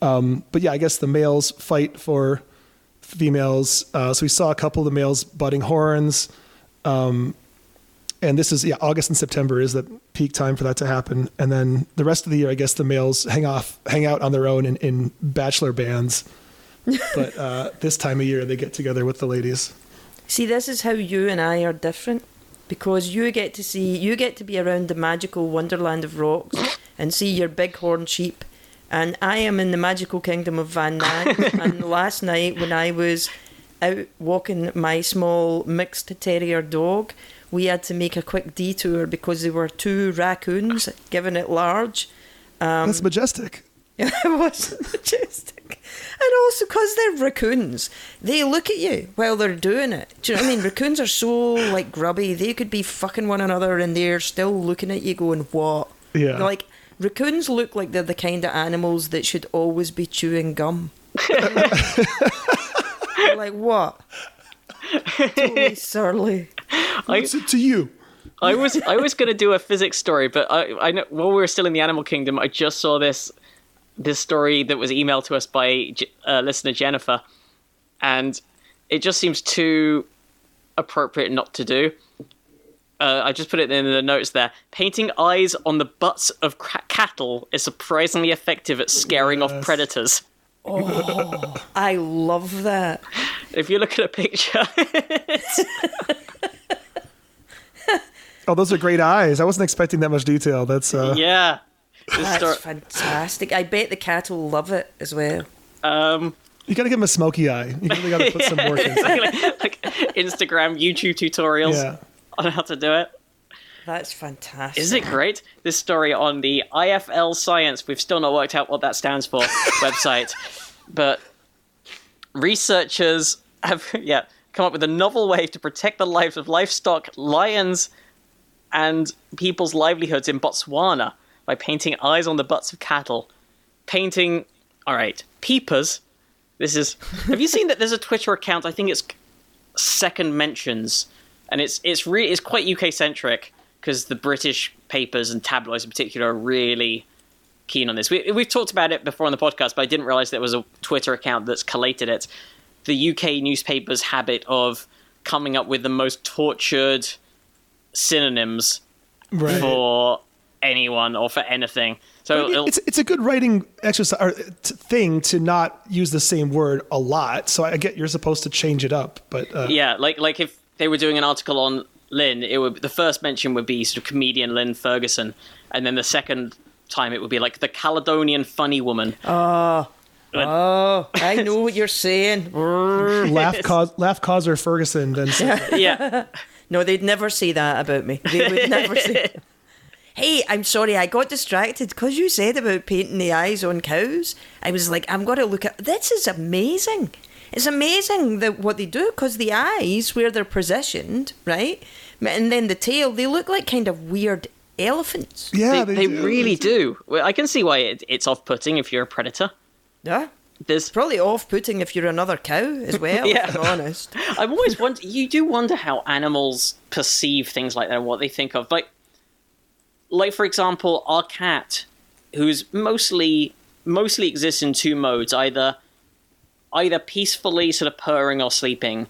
Um, but yeah, I guess the males fight for females. Uh, so we saw a couple of the males butting horns. Um, and this is yeah August and September is the peak time for that to happen, and then the rest of the year, I guess the males hang off, hang out on their own in, in bachelor bands. [LAUGHS] but uh, this time of year, they get together with the ladies. See, this is how you and I are different because you get to see, you get to be around the magical Wonderland of Rocks and see your bighorn sheep. And I am in the magical kingdom of Van Nag. [LAUGHS] and last night, when I was out walking my small mixed terrier dog, we had to make a quick detour because there were two raccoons giving it large. Um, That's majestic. [LAUGHS] it was majestic. And also because they're raccoons, they look at you while they're doing it. Do you know what I mean? raccoons are so like grubby. They could be fucking one another and they're still looking at you going, What? Yeah. They're like raccoons look like they're the kind of animals that should always be chewing gum. [LAUGHS] Like, what? totally [LAUGHS] surly. I, It's to you. I was I was gonna do a physics story, but I I know while we were still in the animal kingdom, I just saw this this story that was emailed to us by uh, listener Jennifer, and it just seems too appropriate not to do. Uh, I just put it in the notes there. Painting eyes on the butts of cra- cattle is surprisingly effective at scaring off Yes. predators. I love that. If you look at a picture, [LAUGHS] Oh, those are great eyes. I wasn't expecting that much detail. That's uh, yeah, That's story- fantastic. I bet the cattle will love it as well. um, You got to give him a smoky eye. You really got to put some [LAUGHS] work [LAUGHS] into it. exactly. like Instagram, YouTube tutorials Yeah. On how to do it. That's fantastic. Isn't it great? This story on the IFL Science, we've still not worked out what that stands for, [LAUGHS] website. But researchers have, [LAUGHS] yeah, come up with a novel way to protect the lives of livestock, lions, and people's livelihoods in Botswana by painting eyes on the butts of cattle. Painting, all right, peepers. This is. Have you seen that? There's a Twitter account. I think it's second mentions, and it's it's really it's quite UK centric because the British papers and tabloids in particular are really keen on this. We, we've talked about it before on the podcast, but I didn't realize there was a Twitter account that's collated it. The UK newspapers' habit of coming up with the most tortured synonyms Right. for anyone or for anything. So it's it's a good writing exercise or t- thing to not use the same word a lot. So I get you're supposed to change it up, but uh, Yeah, like like if they were doing an article on Lynn, it would the first mention would be sort of comedian Lynn Ferguson, and then the second time it would be like the Caledonian funny woman. Oh, oh, I know what you're saying. [LAUGHS] laugh cause laugh causer Ferguson then yeah, [LAUGHS] No, they'd never say that about me. They would never say. [LAUGHS] Hey, I'm sorry, I got distracted because you said about painting the eyes on cows. I was like, I'm going to look at this. Is amazing. It's amazing that what they do because the eyes, where they're positioned, right, and then the tail, they look like kind of weird elephants. yeah, they, they do. really do. Well, I can see why it, it's off-putting if you're a predator. Yeah, There's, probably off-putting if you're another cow as [LAUGHS] well. Yeah. If I'm honest. [LAUGHS] I've always wondered. You do wonder how animals perceive things like that and what they think of. Like, like for example, our cat, who's mostly mostly exists in two modes: either either peacefully sort of purring or sleeping,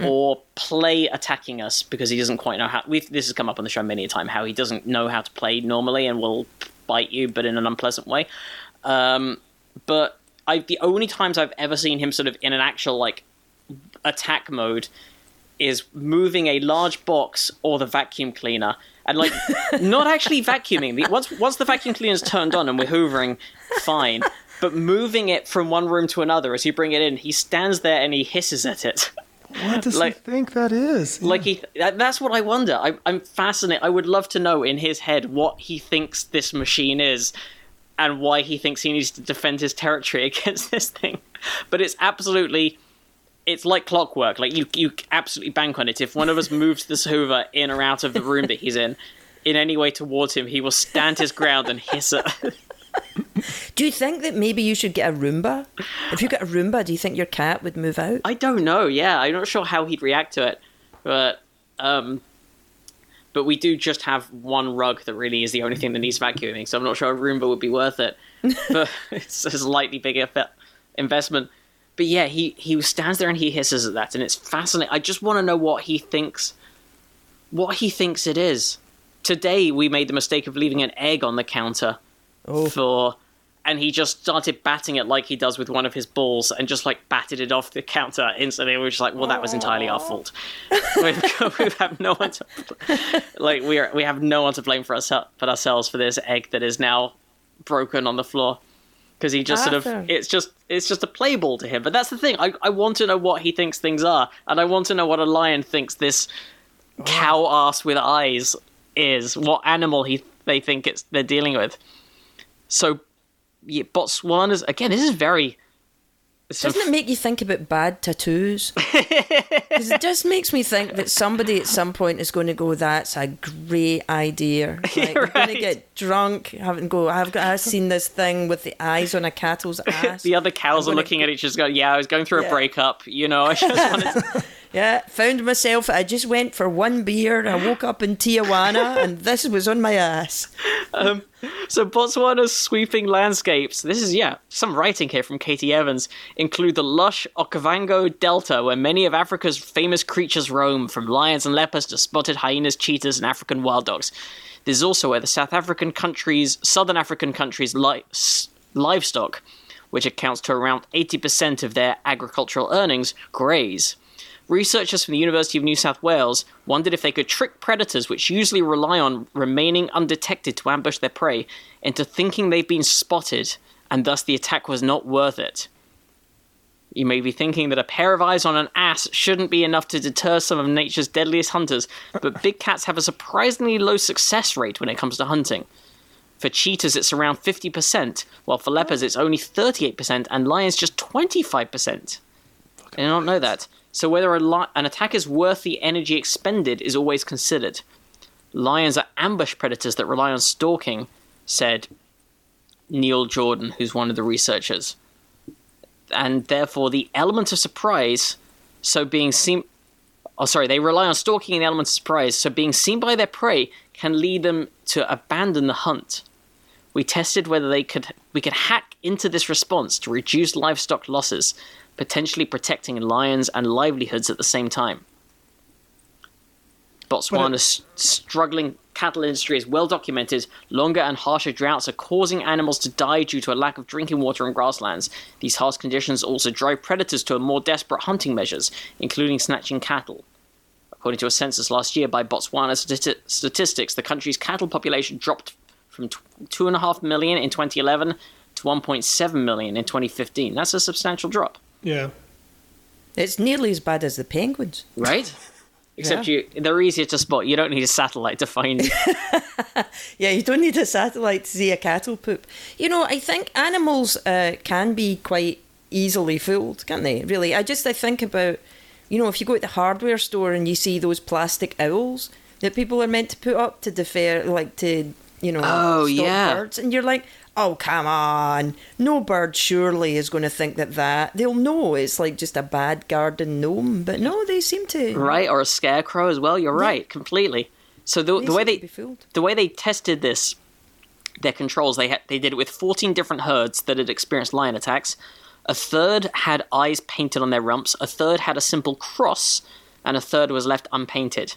or play attacking us because he doesn't quite know how. We've, this has come up on the show many a time how he doesn't know how to play normally and will bite you, but in an unpleasant way. Um, but I, the only times I've ever seen him sort of in an actual like attack mode is moving a large box or the vacuum cleaner and like [LAUGHS] not actually vacuuming the, once once the vacuum cleaner's turned on and we're hoovering fine but moving it from one room to another as you bring it in he stands there and he hisses at it. What does like- he think that is? like he that, that's what i wonder. I, i'm fascinated. I would love to know in his head what he thinks this machine is and why he thinks he needs to defend his territory [LAUGHS] against this thing. But it's absolutely it's like clockwork. Like you you absolutely bank on it. If one of us moves this hoover in or out of the room that he's in in any way towards him he will stand his ground and hiss it [LAUGHS] [LAUGHS] Do you think that maybe you should get a Roomba? If you get a Roomba, do you think your cat would move out? I don't know. Yeah, I'm not sure how he'd react to it, but um, but we do just have one rug that really is the only thing that needs vacuuming. So I'm not sure a Roomba would be worth it. [LAUGHS] but it's a slightly bigger investment. But yeah, he he stands there and he hisses at that, and it's fascinating. I just want to know what he thinks, what he thinks it is. Today we made the mistake of leaving an egg on the counter Oh. for and he just started batting it like he does with one of his balls and just like batted it off the counter instantly. We were just like, well, that was entirely our fault. We've, [LAUGHS] we have no one to like we are we have no one to blame for us but ourselves for this egg that is now broken on the floor because he just sort of it's just it's just a play ball to him. But that's the thing. I I want to know what he thinks things are, and I want to know what a lion thinks this cow ass with eyes is. What animal he they think it's they're dealing with. So, yeah, Botswana's again. This is very. Doesn't it make you think about bad tattoos? [LAUGHS] Because it just makes me think that somebody at some point is going to go, "That's a great idea." [LAUGHS] Like, We're going to get drunk, have and go. I've got. I've seen this thing with the eyes on a cattle's [LAUGHS] ass. the other cows I'm are looking at each other, going, "Yeah, I was going through a Yeah. breakup, breakup. You know, I just wanted." Yeah, found myself. I just went for one beer. I woke up in Tijuana, and this was on my ass. Um, so Botswana's sweeping landscapes, this is, yeah, some writing here from Katie Evans, include the lush Okavango Delta, where many of Africa's famous creatures roam, from lions and leopards to spotted hyenas, cheetahs, and African wild dogs. This is also where the South African countries, Southern African countries' li- s- livestock, which accounts to around 80% of their agricultural earnings, graze. Researchers from the University of New South Wales wondered if they could trick predators, which usually rely on remaining undetected to ambush their prey, into thinking they've been spotted, and thus the attack was not worth it. You may be thinking that a pair of eyes on an ass shouldn't be enough to deter some of nature's deadliest hunters, but big cats have a surprisingly low success rate when it comes to hunting. For cheetahs, it's around 50%, while for leopards, it's only 38%, and lions, just 25%. I did not know that. So, whether li- an attack is worth the energy expended is always considered. Lions are ambush predators that rely on stalking, said Neil Jordan, who's one of the researchers. And therefore, the element of surprise, so being seen. Oh, sorry, they rely on stalking and the element of surprise, so being seen by their prey can lead them to abandon the hunt. We tested whether they could we could hack into this response to reduce livestock losses, potentially protecting lions and livelihoods at the same time. Botswana's struggling cattle industry is well documented. Longer and harsher droughts are causing animals to die due to a lack of drinking water and grasslands. These harsh conditions also drive predators to more desperate hunting measures, including snatching cattle. According to a census last year by Botswana stati- Statistics, the country's cattle population dropped from t- 2.5 million in 2011 to 1.7 million in 2015. That's a substantial drop, Yeah. It's nearly as bad as the penguins. right? [LAUGHS] Except you, they're easier to spot. You don't need a satellite to find. [LAUGHS] Yeah, you don't need a satellite to see a cattle poop. You know, I think animals uh, can be quite easily fooled, can't they? Really, I just I think about, you know, if you go to the hardware store and you see those plastic owls that people are meant to put up to defer, like to you know, Oh, stop yeah. birds, and you're like, oh come on, no bird surely is going to think that that they'll know it's like just a bad garden gnome, but no, they seem to. right or a scarecrow as well you're right completely so the, the way they be fooled. the way they tested this their controls they had they did it with 14 different herds that had experienced lion attacks a third had eyes painted on their rumps a third had a simple cross and a third was left unpainted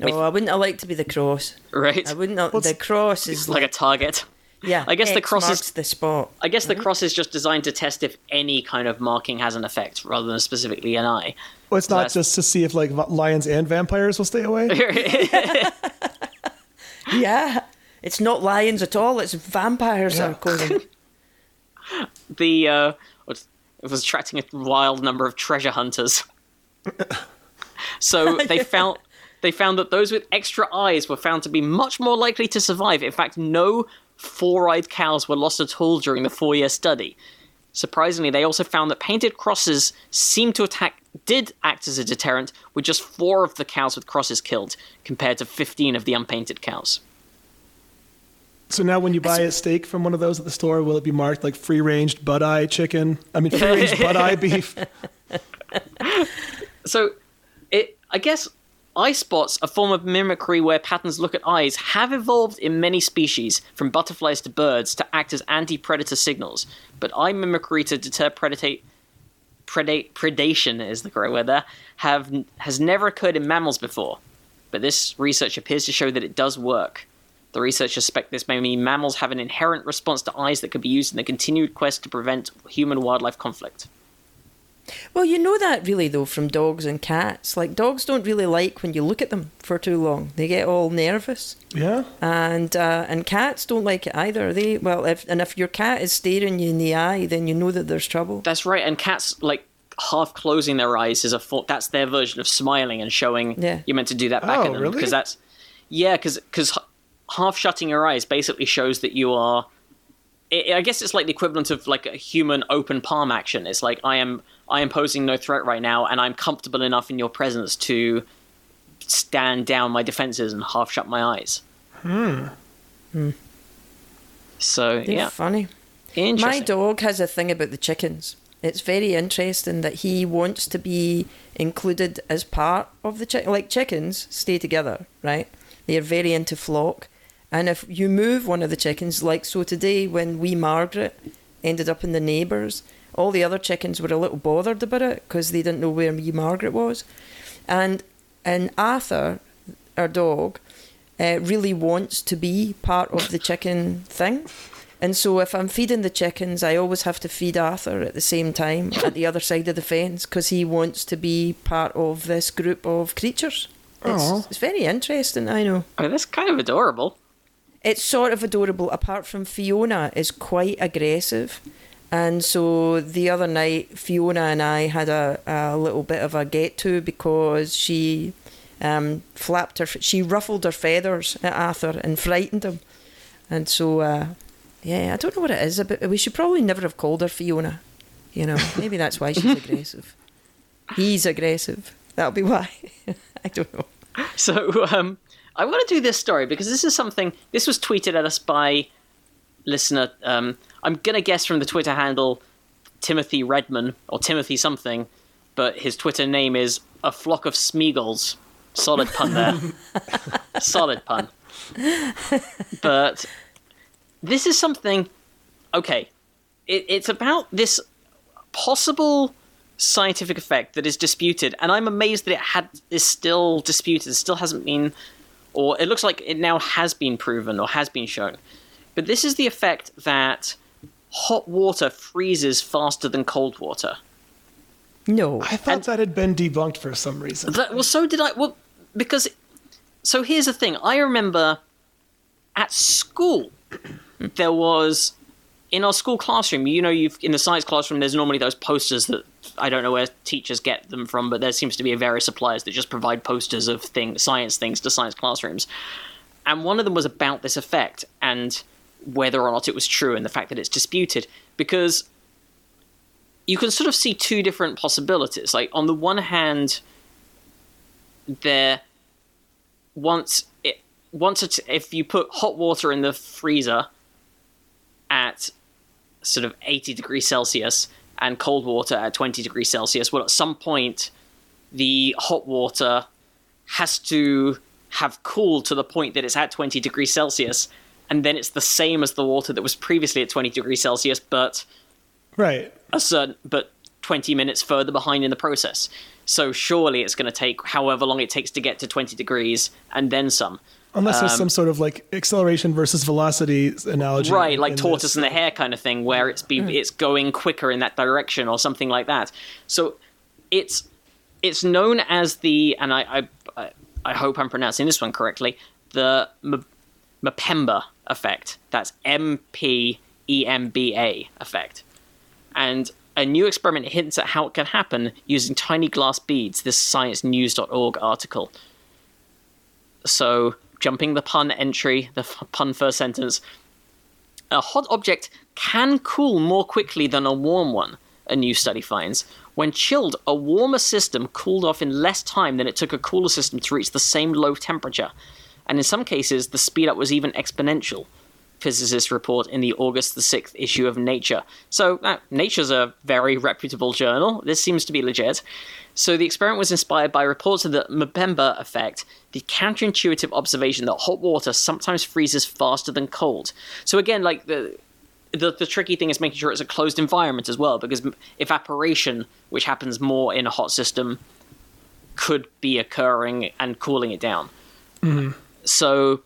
Oh, I wouldn't have liked to be the cross. right I wouldn't. Uh, have, What's- the cross is like a target Yeah, I guess the cross is- the spot. I guess the cross is just designed to test if any kind of marking has an effect rather than specifically an eye. Well, it's not That's- just to see if like lions and vampires will stay away. [LAUGHS] [LAUGHS] Yeah, it's not lions at all. It's vampires that are causing. [LAUGHS] the uh, it was attracting a wild number of treasure hunters. so they found they found that those with extra eyes were found to be much more likely to survive. In fact, no four-eyed cows were lost at all during the four-year study. Surprisingly, they also found that painted crosses seemed to attack did act as a deterrent, with just four of the cows with crosses killed, compared to 15 of the unpainted cows. So now, when you buy a steak from one of those at the store, will it be marked like free range butt eye chicken? I mean, free ranged [LAUGHS] butt eye beef. So, it I guess eye spots, a form of mimicry where patterns look at eyes, have evolved in many species, from butterflies to birds, to act as anti-predator signals. But eye mimicry to deter predate, predate predation is the correct word there have has never occurred in mammals before. But this research appears to show that it does work. The researchers suspect this may mean mammals have an inherent response to eyes that could be used in the continued quest to prevent human-wildlife conflict. Well, you know that really though from dogs and cats. Like dogs don't really like when you look at them for too long. They get all nervous, Yeah. and uh, and cats don't like it either. They well, if and if your cat is staring you in the eye, then you know that there's trouble. That's right, and cats like half closing their eyes is a for- that's their version of smiling and showing Yeah. you're meant to do that back Oh, at them really? because that's yeah because because half shutting your eyes basically shows that you are. I I guess it's like the equivalent of like a human open palm action. It's like I am I am posing no threat right now, and I'm comfortable enough in your presence to stand down my defenses and half shut my eyes. Hmm. hmm. So They're yeah, funny. interesting. My dog has a thing about the chickens. It's very interesting that he wants to be included as part of the chicken. Like chickens stay together, right? They are very into flock. And if you move one of the chickens, like so today when wee Margaret ended up in the neighbours, all the other chickens were a little bothered about it because they didn't know where wee Margaret was. And and Arthur, our dog, uh, really wants to be part of the chicken thing. And so if I'm feeding the chickens, I always have to feed Arthur at the same time at the other side of the fence because he wants to be part of this group of creatures. Aw. It's, it's very interesting, I know. I mean, that's kind of adorable. It's sort of adorable, apart from Fiona is quite aggressive. And so the other night, Fiona and I had a, a little bit of a get to because she um, flapped her, she ruffled her feathers at Arthur and frightened him. And so, uh, yeah, I don't know what it is. But we should probably never have called her Fiona. You know, maybe that's why she's [LAUGHS] aggressive. He's aggressive. That'll be why. [LAUGHS] I don't know. So um, I want to do this story because this is something. This was tweeted at us by listener. Um, I'm gonna guess from the Twitter handle Timothy Redman or Timothy something, but his Twitter name is a flock of Smeagol's. Solid pun there. [LAUGHS] Solid pun. But this is something. Okay, it, it's about this possible scientific effect that is disputed, and I'm amazed that it had is still disputed. It still hasn't been, or it looks like it now has been proven or has been shown. But this is the effect that hot water freezes faster than cold water. No. I thought that had been debunked for some reason. That, well, so did I. Well, because so here's the thing. I remember at school there was in our school classroom. You know, you've in the science classroom. There's normally those posters that I don't know where teachers get them from, but there seems to be a various suppliers that just provide posters of things, science things to science classrooms. And one of them was about this effect and whether or not it was true, and the fact that it's disputed because you can sort of see two different possibilities. Like on the one hand, there once it once it, if you put hot water in the freezer at sort of 80 degrees Celsius and cold water at 20 degrees Celsius, well, at some point, the hot water has to have cooled to the point that it's at 20 degrees Celsius, and then it's the same as the water that was previously at 20 degrees Celsius, but Right. a certain but 20 minutes further behind in the process. So surely it's going to take however long it takes to get to 20 degrees and then some. Unless there's Um, some sort of like acceleration versus velocity analogy. Right, like tortoise this. and the hare kind of thing, where it's be it's going quicker in that direction or something like that. So it's it's known as the and I I, I- hope I'm pronouncing this one correctly the M- Mpemba effect. That's M P E M B A effect. And a new experiment hints at how it can happen using tiny glass beads. This ScienceNews.org article. So, jumping the pun entry, the f- pun first sentence, a hot object can cool more quickly than a warm one, a new study finds. When chilled, a warmer system cooled off in less time than it took a cooler system to reach the same low temperature. And in some cases, the speed up was even exponential. Physicists report in the August the 6th issue of Nature. So, uh, Nature's a very reputable journal. This seems to be legit. So, the experiment was inspired by reports of the Mpemba effect, the counterintuitive observation that hot water sometimes freezes faster than cold. So, again, like the the, the tricky thing is making sure it's a closed environment as well, because evaporation, which happens more in a hot system, could be occurring and cooling it down. So,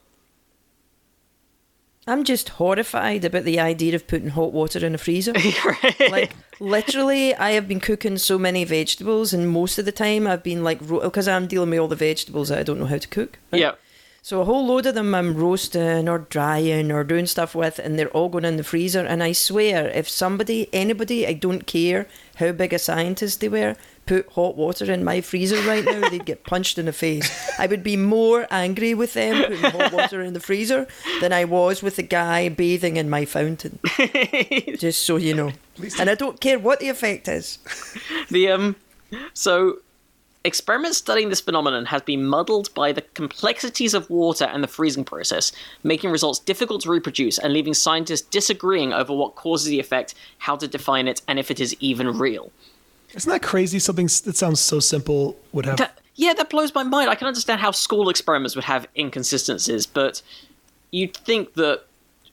I'm just horrified about the idea of putting hot water in a freezer. [LAUGHS] like literally, I have been cooking so many vegetables, and most of the time I've been like, because I'm dealing with all the vegetables that I don't know how to cook. right? yeah. So a whole load of them I'm roasting or drying or doing stuff with, and they're all going in the freezer. And I swear, if somebody, anybody, I don't care how big a scientist they were, put hot water in my freezer right now, they'd get punched in the face. I would be more angry with them putting hot water in the freezer than I was with the guy bathing in my fountain. [LAUGHS] Just so you know. And I don't care what the effect is. The um, so experiments studying this phenomenon has been muddled by the complexities of water and the freezing process, making results difficult to reproduce and leaving scientists disagreeing over what causes the effect, how to define it, and if it is even real. Isn't that crazy? Something that sounds so simple would have. That, yeah, that blows my mind. I can understand how school experiments would have inconsistencies, but you'd think that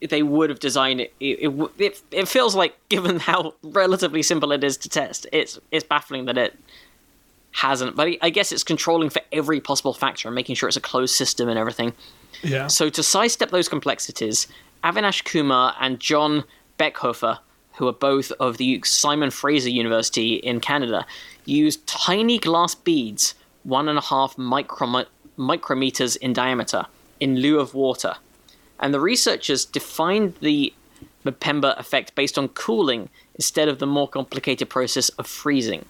they would have designed it. It, it, it, it feels like, [LAUGHS] given how relatively simple it is to test, it's it's baffling that it hasn't. But I- I guess it's controlling for every possible factor and making sure it's a closed system and everything. yeah. So to sidestep those complexities, Avinash Kumar and John Bechhoefer, who are both of the Simon Fraser University in Canada, used tiny glass beads, one and a half microm- micrometers in diameter, in lieu of water. And the researchers defined the Mpemba effect based on cooling instead of the more complicated process of freezing.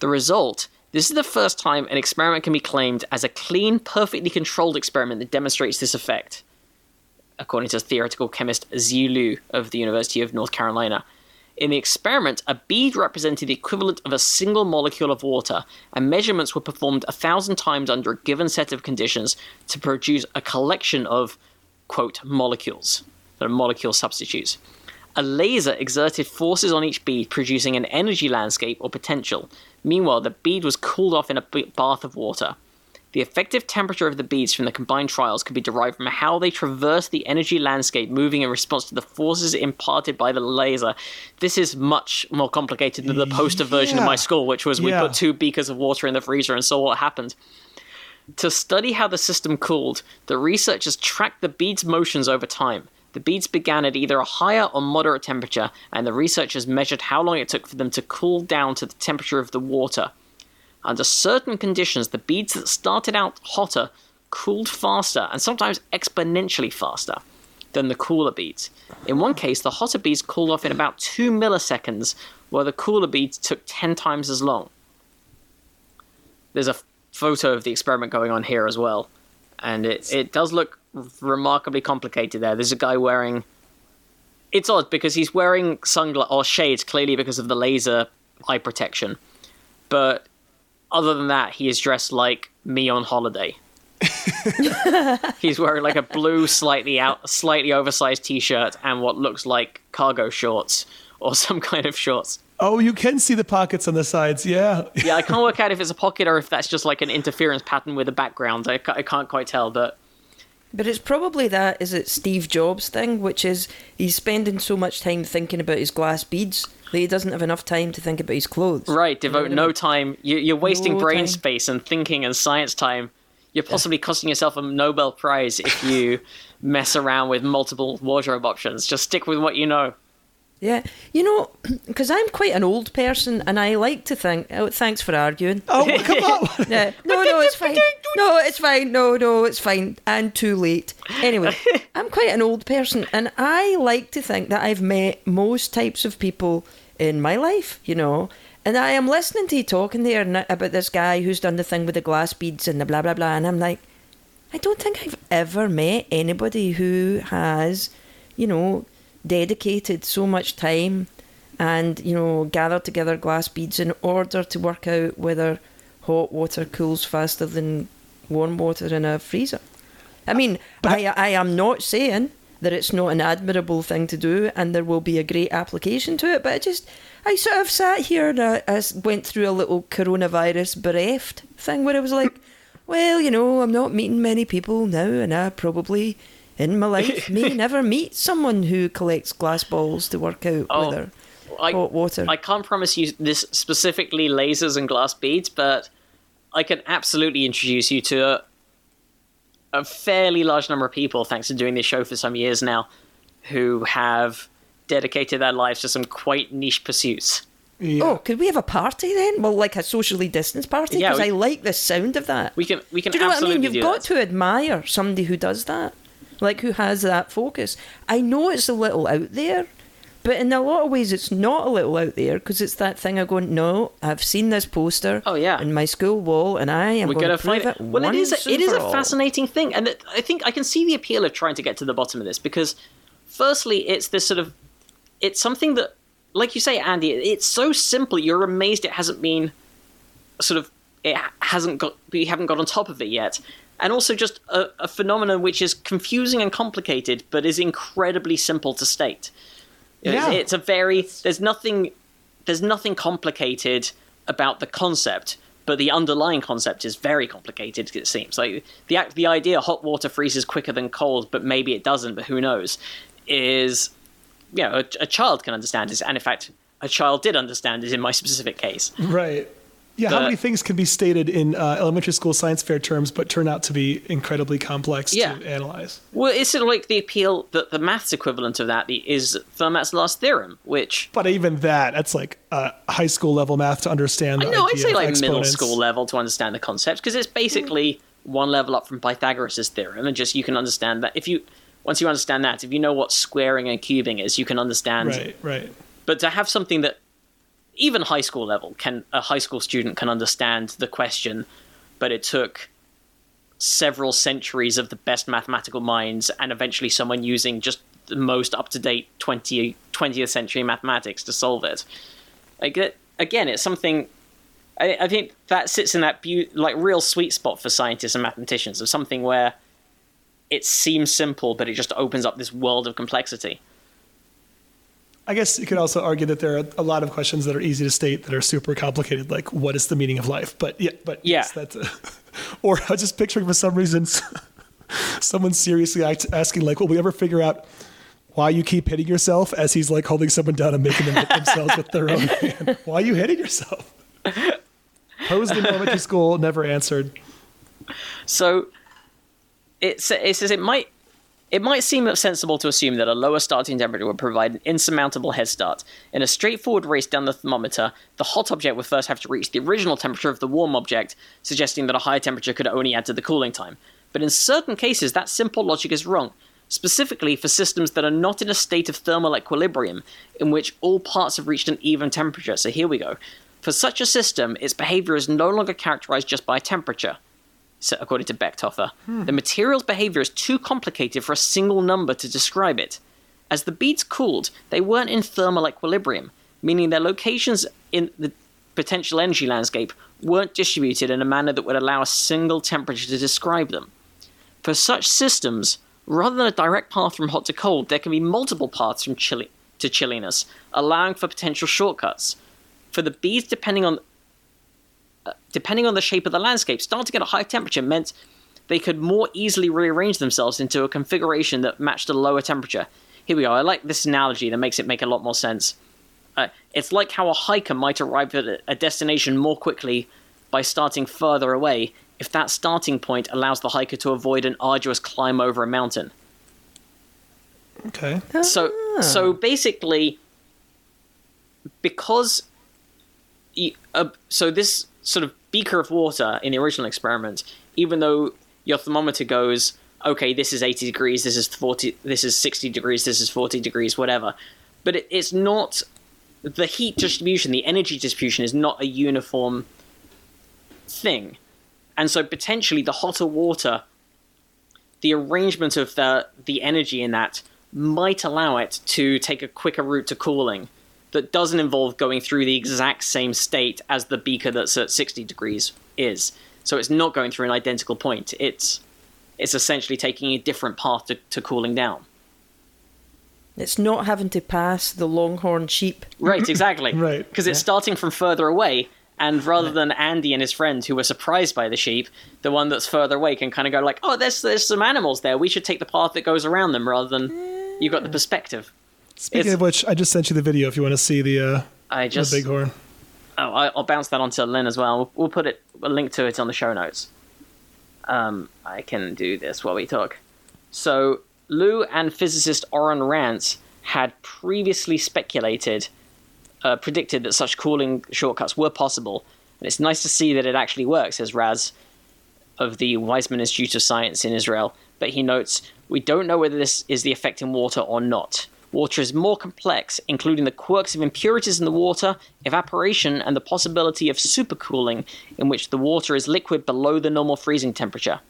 The result this is the first time an experiment can be claimed as a clean, perfectly controlled experiment that demonstrates this effect, according to theoretical chemist Zi Lu of the University of North Carolina. In the experiment, a bead represented the equivalent of a single molecule of water, and measurements were performed a thousand times under a given set of conditions to produce a collection of, quote, molecules, that are molecule substitutes. A laser exerted forces on each bead, producing an energy landscape or potential. Meanwhile, the bead was cooled off in a bath of water. The effective temperature of the beads from the combined trials could be derived from how they traverse the energy landscape, moving in response to the forces imparted by the laser. This is much more complicated than the poster version of my school, which was we Yeah. put two beakers of water in the freezer and saw what happened. To study how the system cooled, the researchers tracked the beads' motions over time. The beads began at either a higher or moderate temperature, and the researchers measured how long it took for them to cool down to the temperature of the water. Under certain conditions, the beads that started out hotter cooled faster and sometimes exponentially faster than the cooler beads. In one case, the hotter beads cooled off in about 2 milliseconds, while the cooler beads took 10 times as long. There's a photo of the experiment going on here as well, and it, it does look remarkably complicated there. There's a guy wearing. It's odd because he's wearing sunglasses or shades, clearly because of the laser eye protection. But other than that, he is dressed like me on holiday. [LAUGHS] He's wearing like a blue, slightly out, slightly oversized T-shirt and what looks like cargo shorts or some kind of shorts. Oh, you can see the pockets on the sides. Yeah. Yeah, I can't work out if it's a pocket or if that's just like an interference pattern with the background. I, I can't quite tell, but But it's probably that is it Steve Jobs thing, which is he's spending so much time thinking about his glass beads that he doesn't have enough time to think about his clothes. right, devote no time. You, you're wasting No brain time. space and thinking and science time. You're possibly costing yourself a Nobel Prize if you [LAUGHS] mess around with multiple wardrobe options. Just stick with what you know. Yeah, you know, [CLEARS THROAT] because I'm quite an old person, and I like to think. Oh, thanks for arguing. Oh, come [LAUGHS] on. Yeah. No, [LAUGHS] no, it's fine. No, it's fine. No, no, it's fine. And too late. Anyway, [LAUGHS] I'm quite an old person, and I like to think that I've met most types of people in my life, you know. And I am listening to you talking there about this guy who's done the thing with the glass beads and the blah, blah, blah. And I'm like, I don't think I've ever met anybody who has, you know, dedicated so much time and, you know, gathered together glass beads in order to work out whether hot water cools faster than warm water in a freezer. I mean, I, I am not saying that it's not an admirable thing to do and there will be a great application to it, but I just, I sort of sat here and I went through a little coronavirus bereft thing where I was like, [LAUGHS] well, you know, I'm not meeting many people now and I probably in my life [LAUGHS] may never meet someone who collects glass balls to work out Oh, whether I, hot water. I can't promise you this specifically lasers and glass beads, but I can absolutely introduce you to a, a fairly large number of people, thanks to doing this show for some years now, who have dedicated their lives to some quite niche pursuits. Yeah. Oh, could we have a party then? Well, like a socially distanced party? Because we- I like the sound of that. We can we can Do you know what I mean? You've got that. to admire somebody who does that, like who has that focus. I know it's a little out there, but in a lot of ways, it's not a little out there because it's that thing of going, no, I've seen this poster Oh, yeah. in my school wall, and I am We're going to find it. Well, it is a, it is a all. fascinating thing, and it, I think I can see the appeal of trying to get to the bottom of this because, firstly, it's this sort of it's something that, like you say, Andy, it's so simple. You're amazed it hasn't been sort of it hasn't got we haven't got on top of it yet. And also just a, a phenomenon which is confusing and complicated, but is incredibly simple to state. Yeah. It's a very there's nothing there's nothing complicated about the concept, but the underlying concept is very complicated. It seems like the act, the idea hot water freezes quicker than cold, but maybe it doesn't. But who knows? Is you know a, a child can understand this, and in fact, a child did understand it in my [LAUGHS] specific case. Right. Yeah, how many things can be stated in uh, elementary school science fair terms, but turn out to be incredibly complex Yeah. to analyze? Well, it's sort of like the appeal that the maths equivalent of that is Fermat's last theorem, which But even that, that's like uh, high school level math to understand. The no, I'd say like middle school level to understand the concept because it's basically one level up from Pythagoras' theorem, and just you can understand that if you once you understand that, if you know what squaring and cubing is, you can understand. Right, right. But to have something that even high school level can a high school student can understand the question, but it took several centuries of the best mathematical minds and eventually someone using just the most up to date 20, 20th century mathematics to solve it. Like again, it's something. I, I think that sits in that beau- like real sweet spot for scientists and mathematicians of something where it seems simple, but it just opens up this world of complexity. I guess you could also argue that there are a lot of questions that are easy to state that are super complicated, like what is the meaning of life? But yeah, but Yeah. yes, that's. A, [LAUGHS] or I was just picturing for some reason [LAUGHS] someone seriously asking, like, will we ever figure out why you keep hitting yourself as he's like holding someone down and making them hit themselves with their own hand? [LAUGHS] Why are you hitting yourself? Posed in elementary school, never answered. So it says it might it might seem sensible to assume that a lower starting temperature would provide an insurmountable head start. In a straightforward race down the thermometer, the hot object would first have to reach the original temperature of the warm object, suggesting that a higher temperature could only add to the cooling time. But in certain cases, that simple logic is wrong. Specifically for systems that are not in a state of thermal equilibrium, in which all parts have reached an even temperature. So here we go. For such a system, its behavior is no longer characterized just by temperature so according to Bechhoefer. Hmm. The material's behavior is too complicated for a single number to describe it. As the beads cooled, they weren't in thermal equilibrium, meaning their locations in the potential energy landscape weren't distributed in a manner that would allow a single temperature to describe them. For such systems, rather than a direct path from hot to cold, there can be multiple paths from chilly to chilliness, allowing for potential shortcuts. For the beads, depending on depending on the shape of the landscape, starting at a high temperature meant they could more easily rearrange themselves into a configuration that matched a lower temperature. Here we go. I like this analogy that makes it make a lot more sense. Uh, it's like how a hiker might arrive at a- a destination more quickly by starting further away if that starting point allows the hiker to avoid an arduous climb over a mountain. Okay. So so basically, because uh, so this sort of beaker of water in the original experiment, even though your thermometer goes, okay, this is eighty degrees, this is forty, this is sixty degrees, this is forty degrees, whatever, but it, it's not the heat distribution, the energy distribution is not a uniform thing, and so potentially the hotter water the arrangement of the the energy in that might allow it to take a quicker route to cooling that doesn't involve going through the exact same state as the beaker that's at 60 degrees is. So it's not going through an identical point. It's it's essentially taking a different path to, to cooling down. It's not having to pass the longhorn sheep. Right, exactly. [LAUGHS] Right, Because it's starting from further away, and rather than Andy and his friend who were surprised by the sheep, the one that's further away can kind of go like, "Oh, there's there's some animals there. We should take the path that goes around them," rather than you've got the perspective. Speaking It's- of which, I just sent you the video if you want to see the uh, I just the bighorn. oh, I- I'll bounce that onto Lynn as well. We'll, we'll put it a link to it on the show notes. Um, I can do this while we talk. So Lu and physicist Oren Raz had previously speculated, uh, predicted that such cooling shortcuts were possible, and it's nice to see that it actually works, says Raz of the Weizmann Institute of Science in Israel. But he notes, we don't know whether this is the effect in water or not. Water is more complex, including the quirks of impurities in the water, evaporation, and the possibility of supercooling, in which the water is liquid below the normal freezing temperature.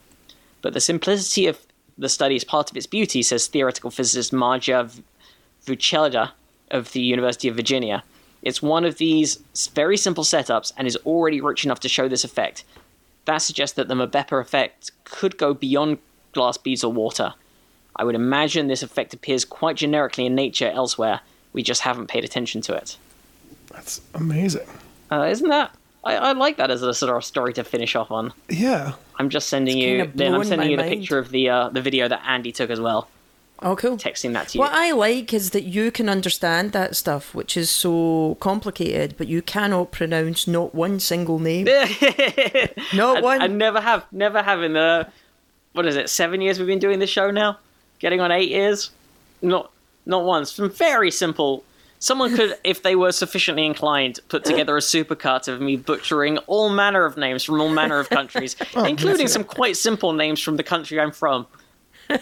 But the simplicity of the study is part of its beauty, says theoretical physicist Marja V- of the University of Virginia. It's one of these very simple setups and is already rich enough to show this effect. That suggests that the Mabepa effect could go beyond glass beads or water. I would imagine this effect appears quite generically in nature elsewhere. We just haven't paid attention to it. That's amazing. Uh, isn't that? I, I like that as a sort of story to finish off on. Yeah. I'm just sending It's you. Then I'm sending you the mind. picture of the uh, the video that Andy took as well Oh, cool. texting that to you. What I like is that you can understand that stuff, which is so complicated, but you cannot pronounce not one single name. [LAUGHS] not I, one. I never have, never have in the what is it, seven years we've been doing this show now, getting on eight years, not not once. From very simple. Someone could, if they were sufficiently inclined, put together a supercut of me butchering all manner of names from all manner of countries, [LAUGHS] including some quite simple names from the country I'm from. [LAUGHS]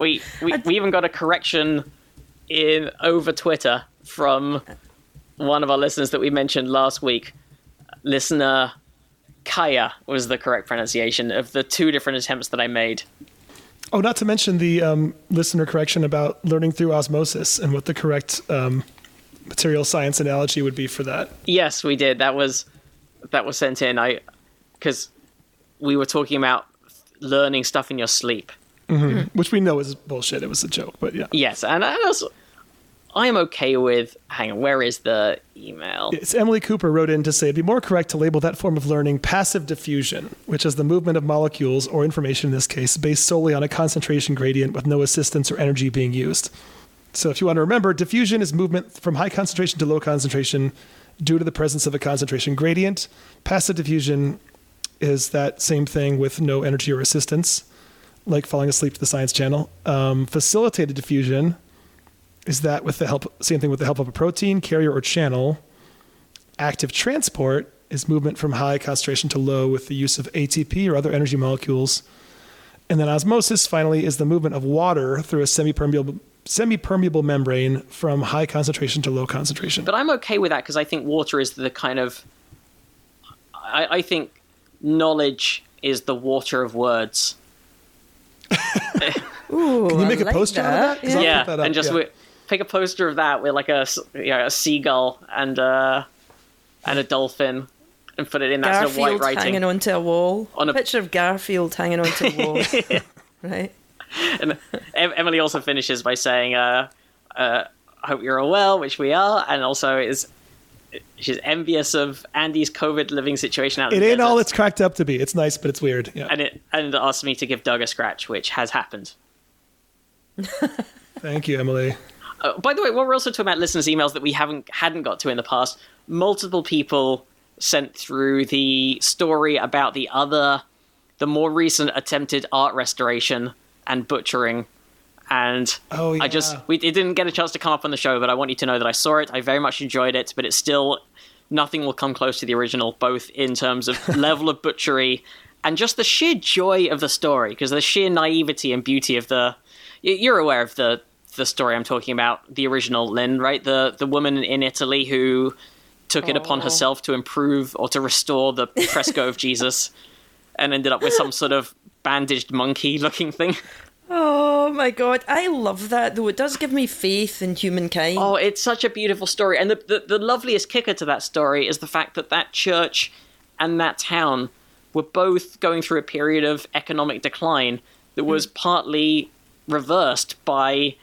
we, we we even got a correction in over Twitter from one of our listeners that we mentioned last week. Listener Kaya was the correct pronunciation of the two different attempts that I made. Oh, not to mention the um, listener correction about learning through osmosis and what the correct um, material science analogy would be for that. Yes, we did. That was that was sent in. I because we were talking about learning stuff in your sleep. Which we know is bullshit. It was a joke, but yeah. Yes, and I also I am okay with. Hang on, where is the email? It's Emily Cooper wrote in to say it'd be more correct to label that form of learning passive diffusion, which is the movement of molecules or information in this case based solely on a concentration gradient with no assistance or energy being used. So if you want to remember, diffusion is movement from high concentration to low concentration due to the presence of a concentration gradient. Passive diffusion is that same thing with no energy or assistance, like falling asleep to the science channel. Um, facilitated diffusion is that with the help same thing with the help of a protein carrier or channel active transport is movement from high concentration to low with the use of atp or other energy molecules and then osmosis finally is the movement of water through a semi-permeable semi-permeable membrane from high concentration to low concentration But I'm okay with that because I think water is the kind of. I, I think knowledge is the water of words. [LAUGHS] Ooh, can you make a like poster out of that? 'Cause Yeah. Yeah, that and just yeah. Wi- pick a poster of that with like a s- you know, a seagull and uh and a dolphin, and put it in that sort of white writing. hanging onto a wall. On a- picture of Garfield hanging onto a wall. [LAUGHS] right. and Emily also finishes by saying, uh, uh, "I hope you're all well," which we are, and also is she's envious of Andy's COVID living situation out. it the ain't all desert. it's cracked up to be it's nice but it's weird yeah and it and asked me to give Doug a scratch, which has happened. thank you emily Uh, by the way, while we're also talking about listeners' emails that we haven't hadn't got to in the past, multiple people sent through the story about the other, the more recent attempted art restoration and butchering. And Oh, I just we it didn't get a chance to come up on the show, but I want you to know that I saw it. I very much enjoyed it, but it's still nothing will come close to the original, both in terms of [LAUGHS] level of butchery and just the sheer joy of the story, because the sheer naivety and beauty of the. You're aware of the the story I'm talking about, the original Lynn, right? The the woman in Italy who took it upon Oh. herself to improve or to restore the [LAUGHS] fresco of Jesus, and ended up with some sort of bandaged monkey looking thing. Oh my god, I love that though. It does give me faith in humankind. Oh, it's such a beautiful story. And the, the, the loveliest kicker to that story is the fact that that church and that town were both going through a period of economic decline that hmm. was partly reversed by,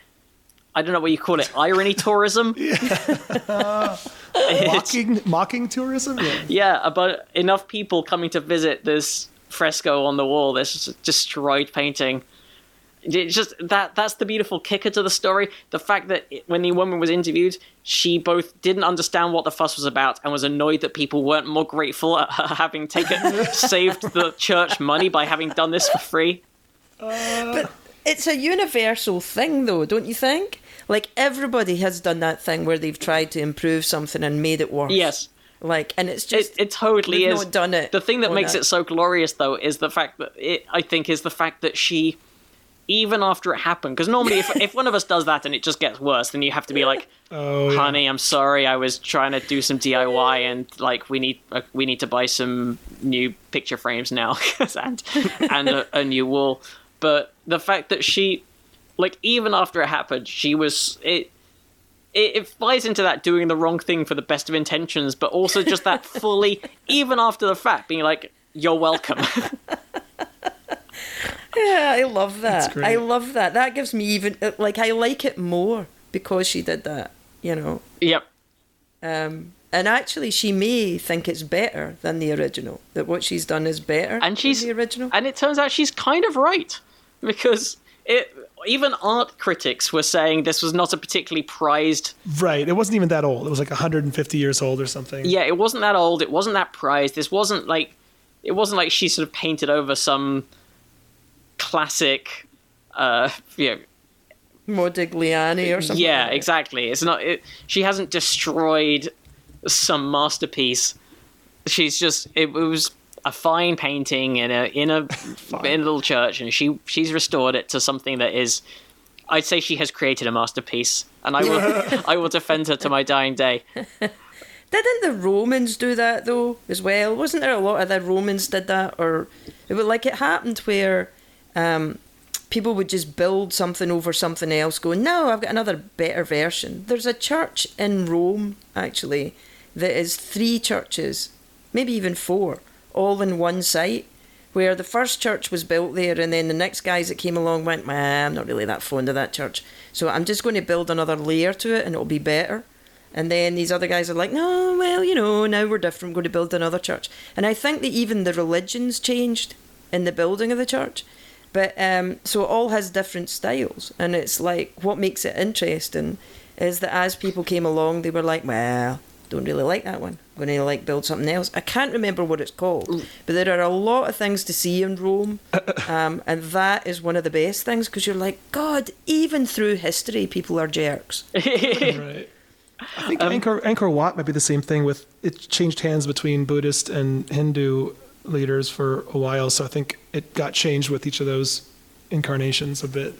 I don't know what you call it, irony tourism. [LAUGHS] [LAUGHS] It's- mocking mocking tourism yeah. yeah, about enough people coming to visit this fresco on the wall, this destroyed painting. It's just that that's the beautiful kicker to the story. The fact that it- when the woman was interviewed, she both didn't understand what the fuss was about and was annoyed that people weren't more grateful at her having taken [LAUGHS] saved the church money by having done this for free. But it's a universal thing, though, don't you think? Like everybody has done that thing where they've tried to improve something and made it worse. Yes. Like, and it's just it totally is. not done it The thing that makes that. it so glorious, though, is the fact that it. I think is the fact that she, even after it happened, because normally if if one of us does that and it just gets worse, then you have to be like, [LAUGHS] Oh, yeah. "Honey, I'm sorry. I was trying to do some DIY, and like we need uh, we need to buy some new picture frames now, [LAUGHS] and and a, a new wall." But the fact that she, like, even after it happened, she was it it, it flies into that doing the wrong thing for the best of intentions, but also just that [LAUGHS] fully, even after the fact, being like, "You're welcome." [LAUGHS] Yeah, I love that. I love that. That gives me even uh, like I like it more because she did that. You know. yep. Um, and actually, she may think it's better than the original. That what she's done is better And she's than the original. and it turns out she's kind of right. because it even art critics were saying this was not a particularly prized Right. It wasn't even that old. It was like 150 years old or something. yeah it wasn't that old it wasn't that prized this wasn't like it wasn't like she sort of painted over some classic uh you know, Modigliani or something. yeah like exactly it's not it, she hasn't destroyed some masterpiece she's just it, it was a fine painting in a in a in a little church and she she's restored it to something that is i'd say she has created a masterpiece and i will [LAUGHS] i will defend her to my dying day [LAUGHS] Didn't the Romans do that though as well? Wasn't there a lot of the Romans did that, or it was like it happened where um, people would just build something over something else, going, "No, I've got another better version." There's a church in Rome actually that is three churches, maybe even four, all in one site. Where the first church was built there, and then the next guys that came along went, "Well, I'm not really that fond of that church, so I'm just going to build another layer to it, and it'll be better." And then these other guys are like, no, well, you know, now we're different, we're going to build another church. And I think that even the religions changed in the building of the church. But um, so it all has different styles. And it's like, what makes it interesting is that as people came along, they were like, well, don't really like that one. I'm going to like build something else. I can't remember what it's called, but there are a lot of things to see in Rome. [COUGHS] Um, and that is one of the best things because you're like, God, even through history, people are jerks. [LAUGHS] Right. I think Angkor, Angkor Wat might be the same thing with it changed hands between Buddhist and Hindu leaders for a while. So I think it got changed with each of those incarnations a bit.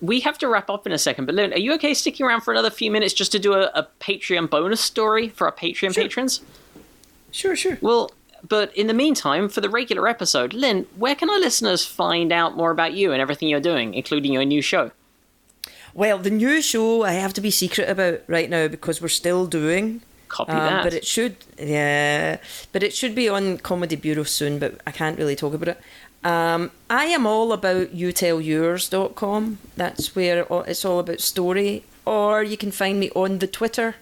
We have to wrap up in a second but Lynn, are you okay sticking around for another few minutes just to do a, a patreon bonus story for our patreon Sure. patrons Sure, sure. Well, but in the meantime, for the regular episode, Lynn, where can our listeners find out more about you and everything you're doing, including your new show? Well, the new show I have to be secret about right now because we're still doing. Copy Um, that. But it should, yeah, but it should be on Comedy Bureau soon. But I can't really talk about it. Um, I am all about youtellyours.com. That's where it's all about story. Or you can find me on the Twitter,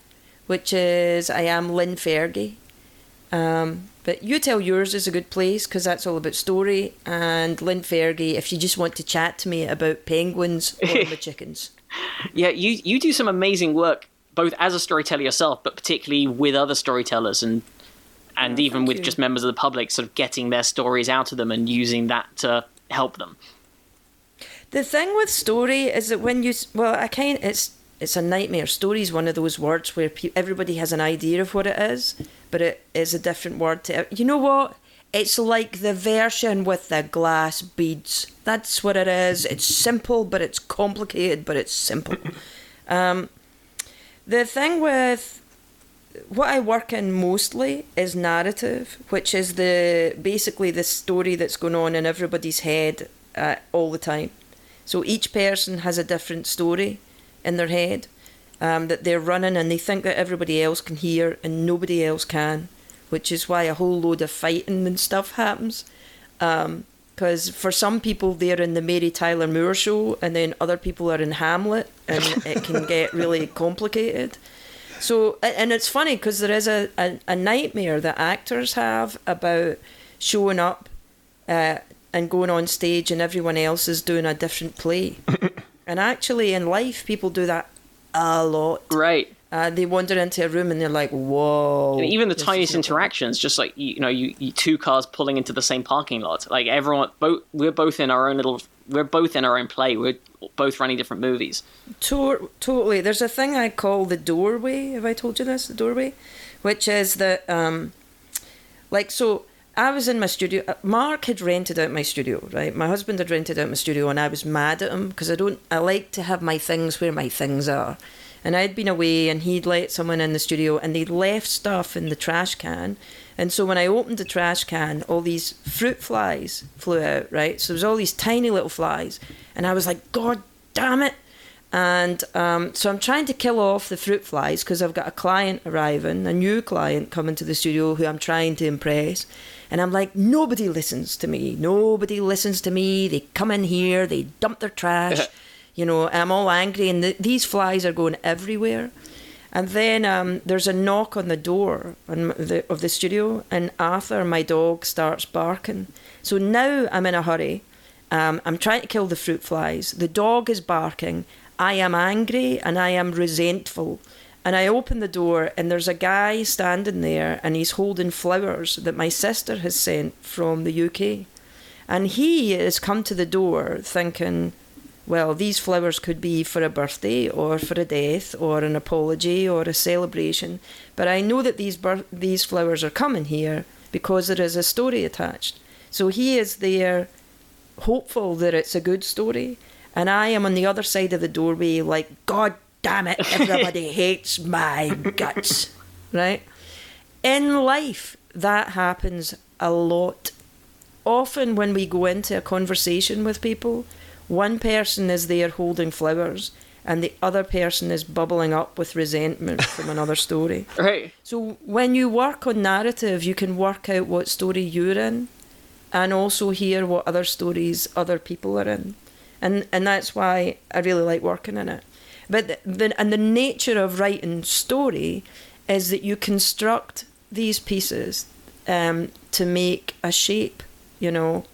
which is I am Lynn Fergie. Um, but You Tell Yours is a good place because that's all about story. And Lynn Fergie, if you just want to chat to me about penguins or [LAUGHS] the chickens. yeah, you you do some amazing work, both as a storyteller yourself, but particularly with other storytellers and and even with you. just members of the public, sort of getting their stories out of them and using that to help them. The thing with story is that when you well, I kind it's it's a nightmare. Story is one of those words where pe- everybody has an idea of what it is, but it is a different word to you know what. It's like the version with the glass beads. That's what it is. It's simple, but it's complicated, but it's simple. [LAUGHS] um, the thing with what I work in mostly is narrative, which is the basically the story that's going on in everybody's head uh, all the time. So each person has a different story in their head um, that they're running, and they think that everybody else can hear and nobody else can, which is why a whole load of fighting and stuff happens. Because for some people, they're in the Mary Tyler Moore show, and then other people are in Hamlet, and it can [LAUGHS] get really complicated. So, and it's funny because there is a, a, a nightmare that actors have about showing up uh, and going on stage and everyone else is doing a different play. [COUGHS] and actually, in life, people do that a lot. Right. Uh, they wander into a room and they're like, whoa. And even the tiniest interactions, just like you, you know, you, you two cars pulling into the same parking lot. Like everyone, both we're both in our own little, we're both in our own play. We're both running different movies. To- totally. There's a thing I call the doorway. Have I told you this? The doorway, which is that, um, like, so I was in my studio. uh, Mark had rented out my studio, right? My husband had rented out my studio, and I was mad at him because I don't. I like to have my things where my things are. And I'd been away, and he'd let someone in the studio, and they'd left stuff in the trash can. And so when I opened the trash can, all these fruit flies flew out, right? So there was all these tiny little flies, and I was like, God damn it! And um, so I'm trying to kill off the fruit flies because I've got a client arriving, a new client coming to the studio who I'm trying to impress. And I'm like, nobody listens to me. Nobody listens to me. They come in here, they dump their trash. [LAUGHS] you know, I'm all angry, and the, these flies are going everywhere. And then um, there's a knock on the door on the, of the studio, and Arthur, my dog, starts barking. So now I'm in a hurry, Um, I'm trying to kill the fruit flies. The dog is barking. I am angry and I am resentful. And I open the door, and there's a guy standing there, and he's holding flowers that my sister has sent from the UK. And he has come to the door thinking, well, these flowers could be for a birthday or for a death or an apology or a celebration. But I know that these bir- these flowers are coming here because there is a story attached. So he is there, hopeful that it's a good story, and I am on the other side of the doorway, like God damn it, everybody [LAUGHS] hates my guts, right? In life, that happens a lot. Often, when we go into a conversation with people, one person is there holding flowers and the other person is bubbling up with resentment [LAUGHS] from another story. Right. So, when you work on narrative, you can work out what story you're in and also hear what other stories other people are in. And, and that's why I really like working in it. But the, the, and the nature of writing story is that you construct these pieces um, to make a shape, you know,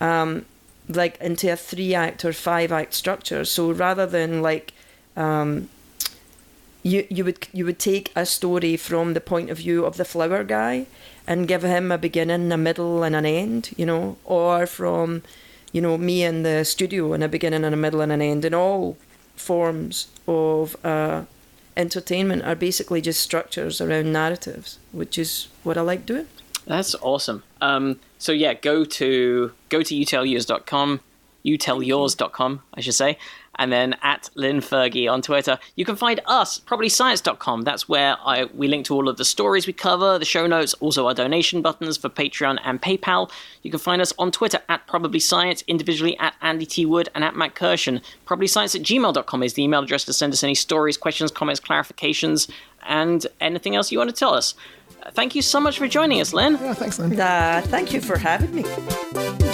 um, like into a three act or five act structure. So rather than like um, you you would you would take a story from the point of view of the flower guy and give him a beginning, a middle, and an end, you know, or from you know me in the studio and a beginning and a middle and an end, and all forms of uh, entertainment are basically just structures around narratives, which is what I like doing. That's awesome. Um, so yeah, go to go to youtellyours.com, youtellyours.com, I should say, and then at Lynn Fergie on Twitter. You can find us, probablyscience.com. That's where I we link to all of the stories we cover, the show notes, also our donation buttons for Patreon and PayPal. You can find us on Twitter at probablyscience, individually at Andy T. Wood and at Matt Kirshen. Probablyscience at gmail.com is the email address to send us any stories, questions, comments, clarifications, and anything else you want to tell us. Thank you so much for joining us, Lynn. Yeah, thanks, Lynn. Uh, thank you for having me.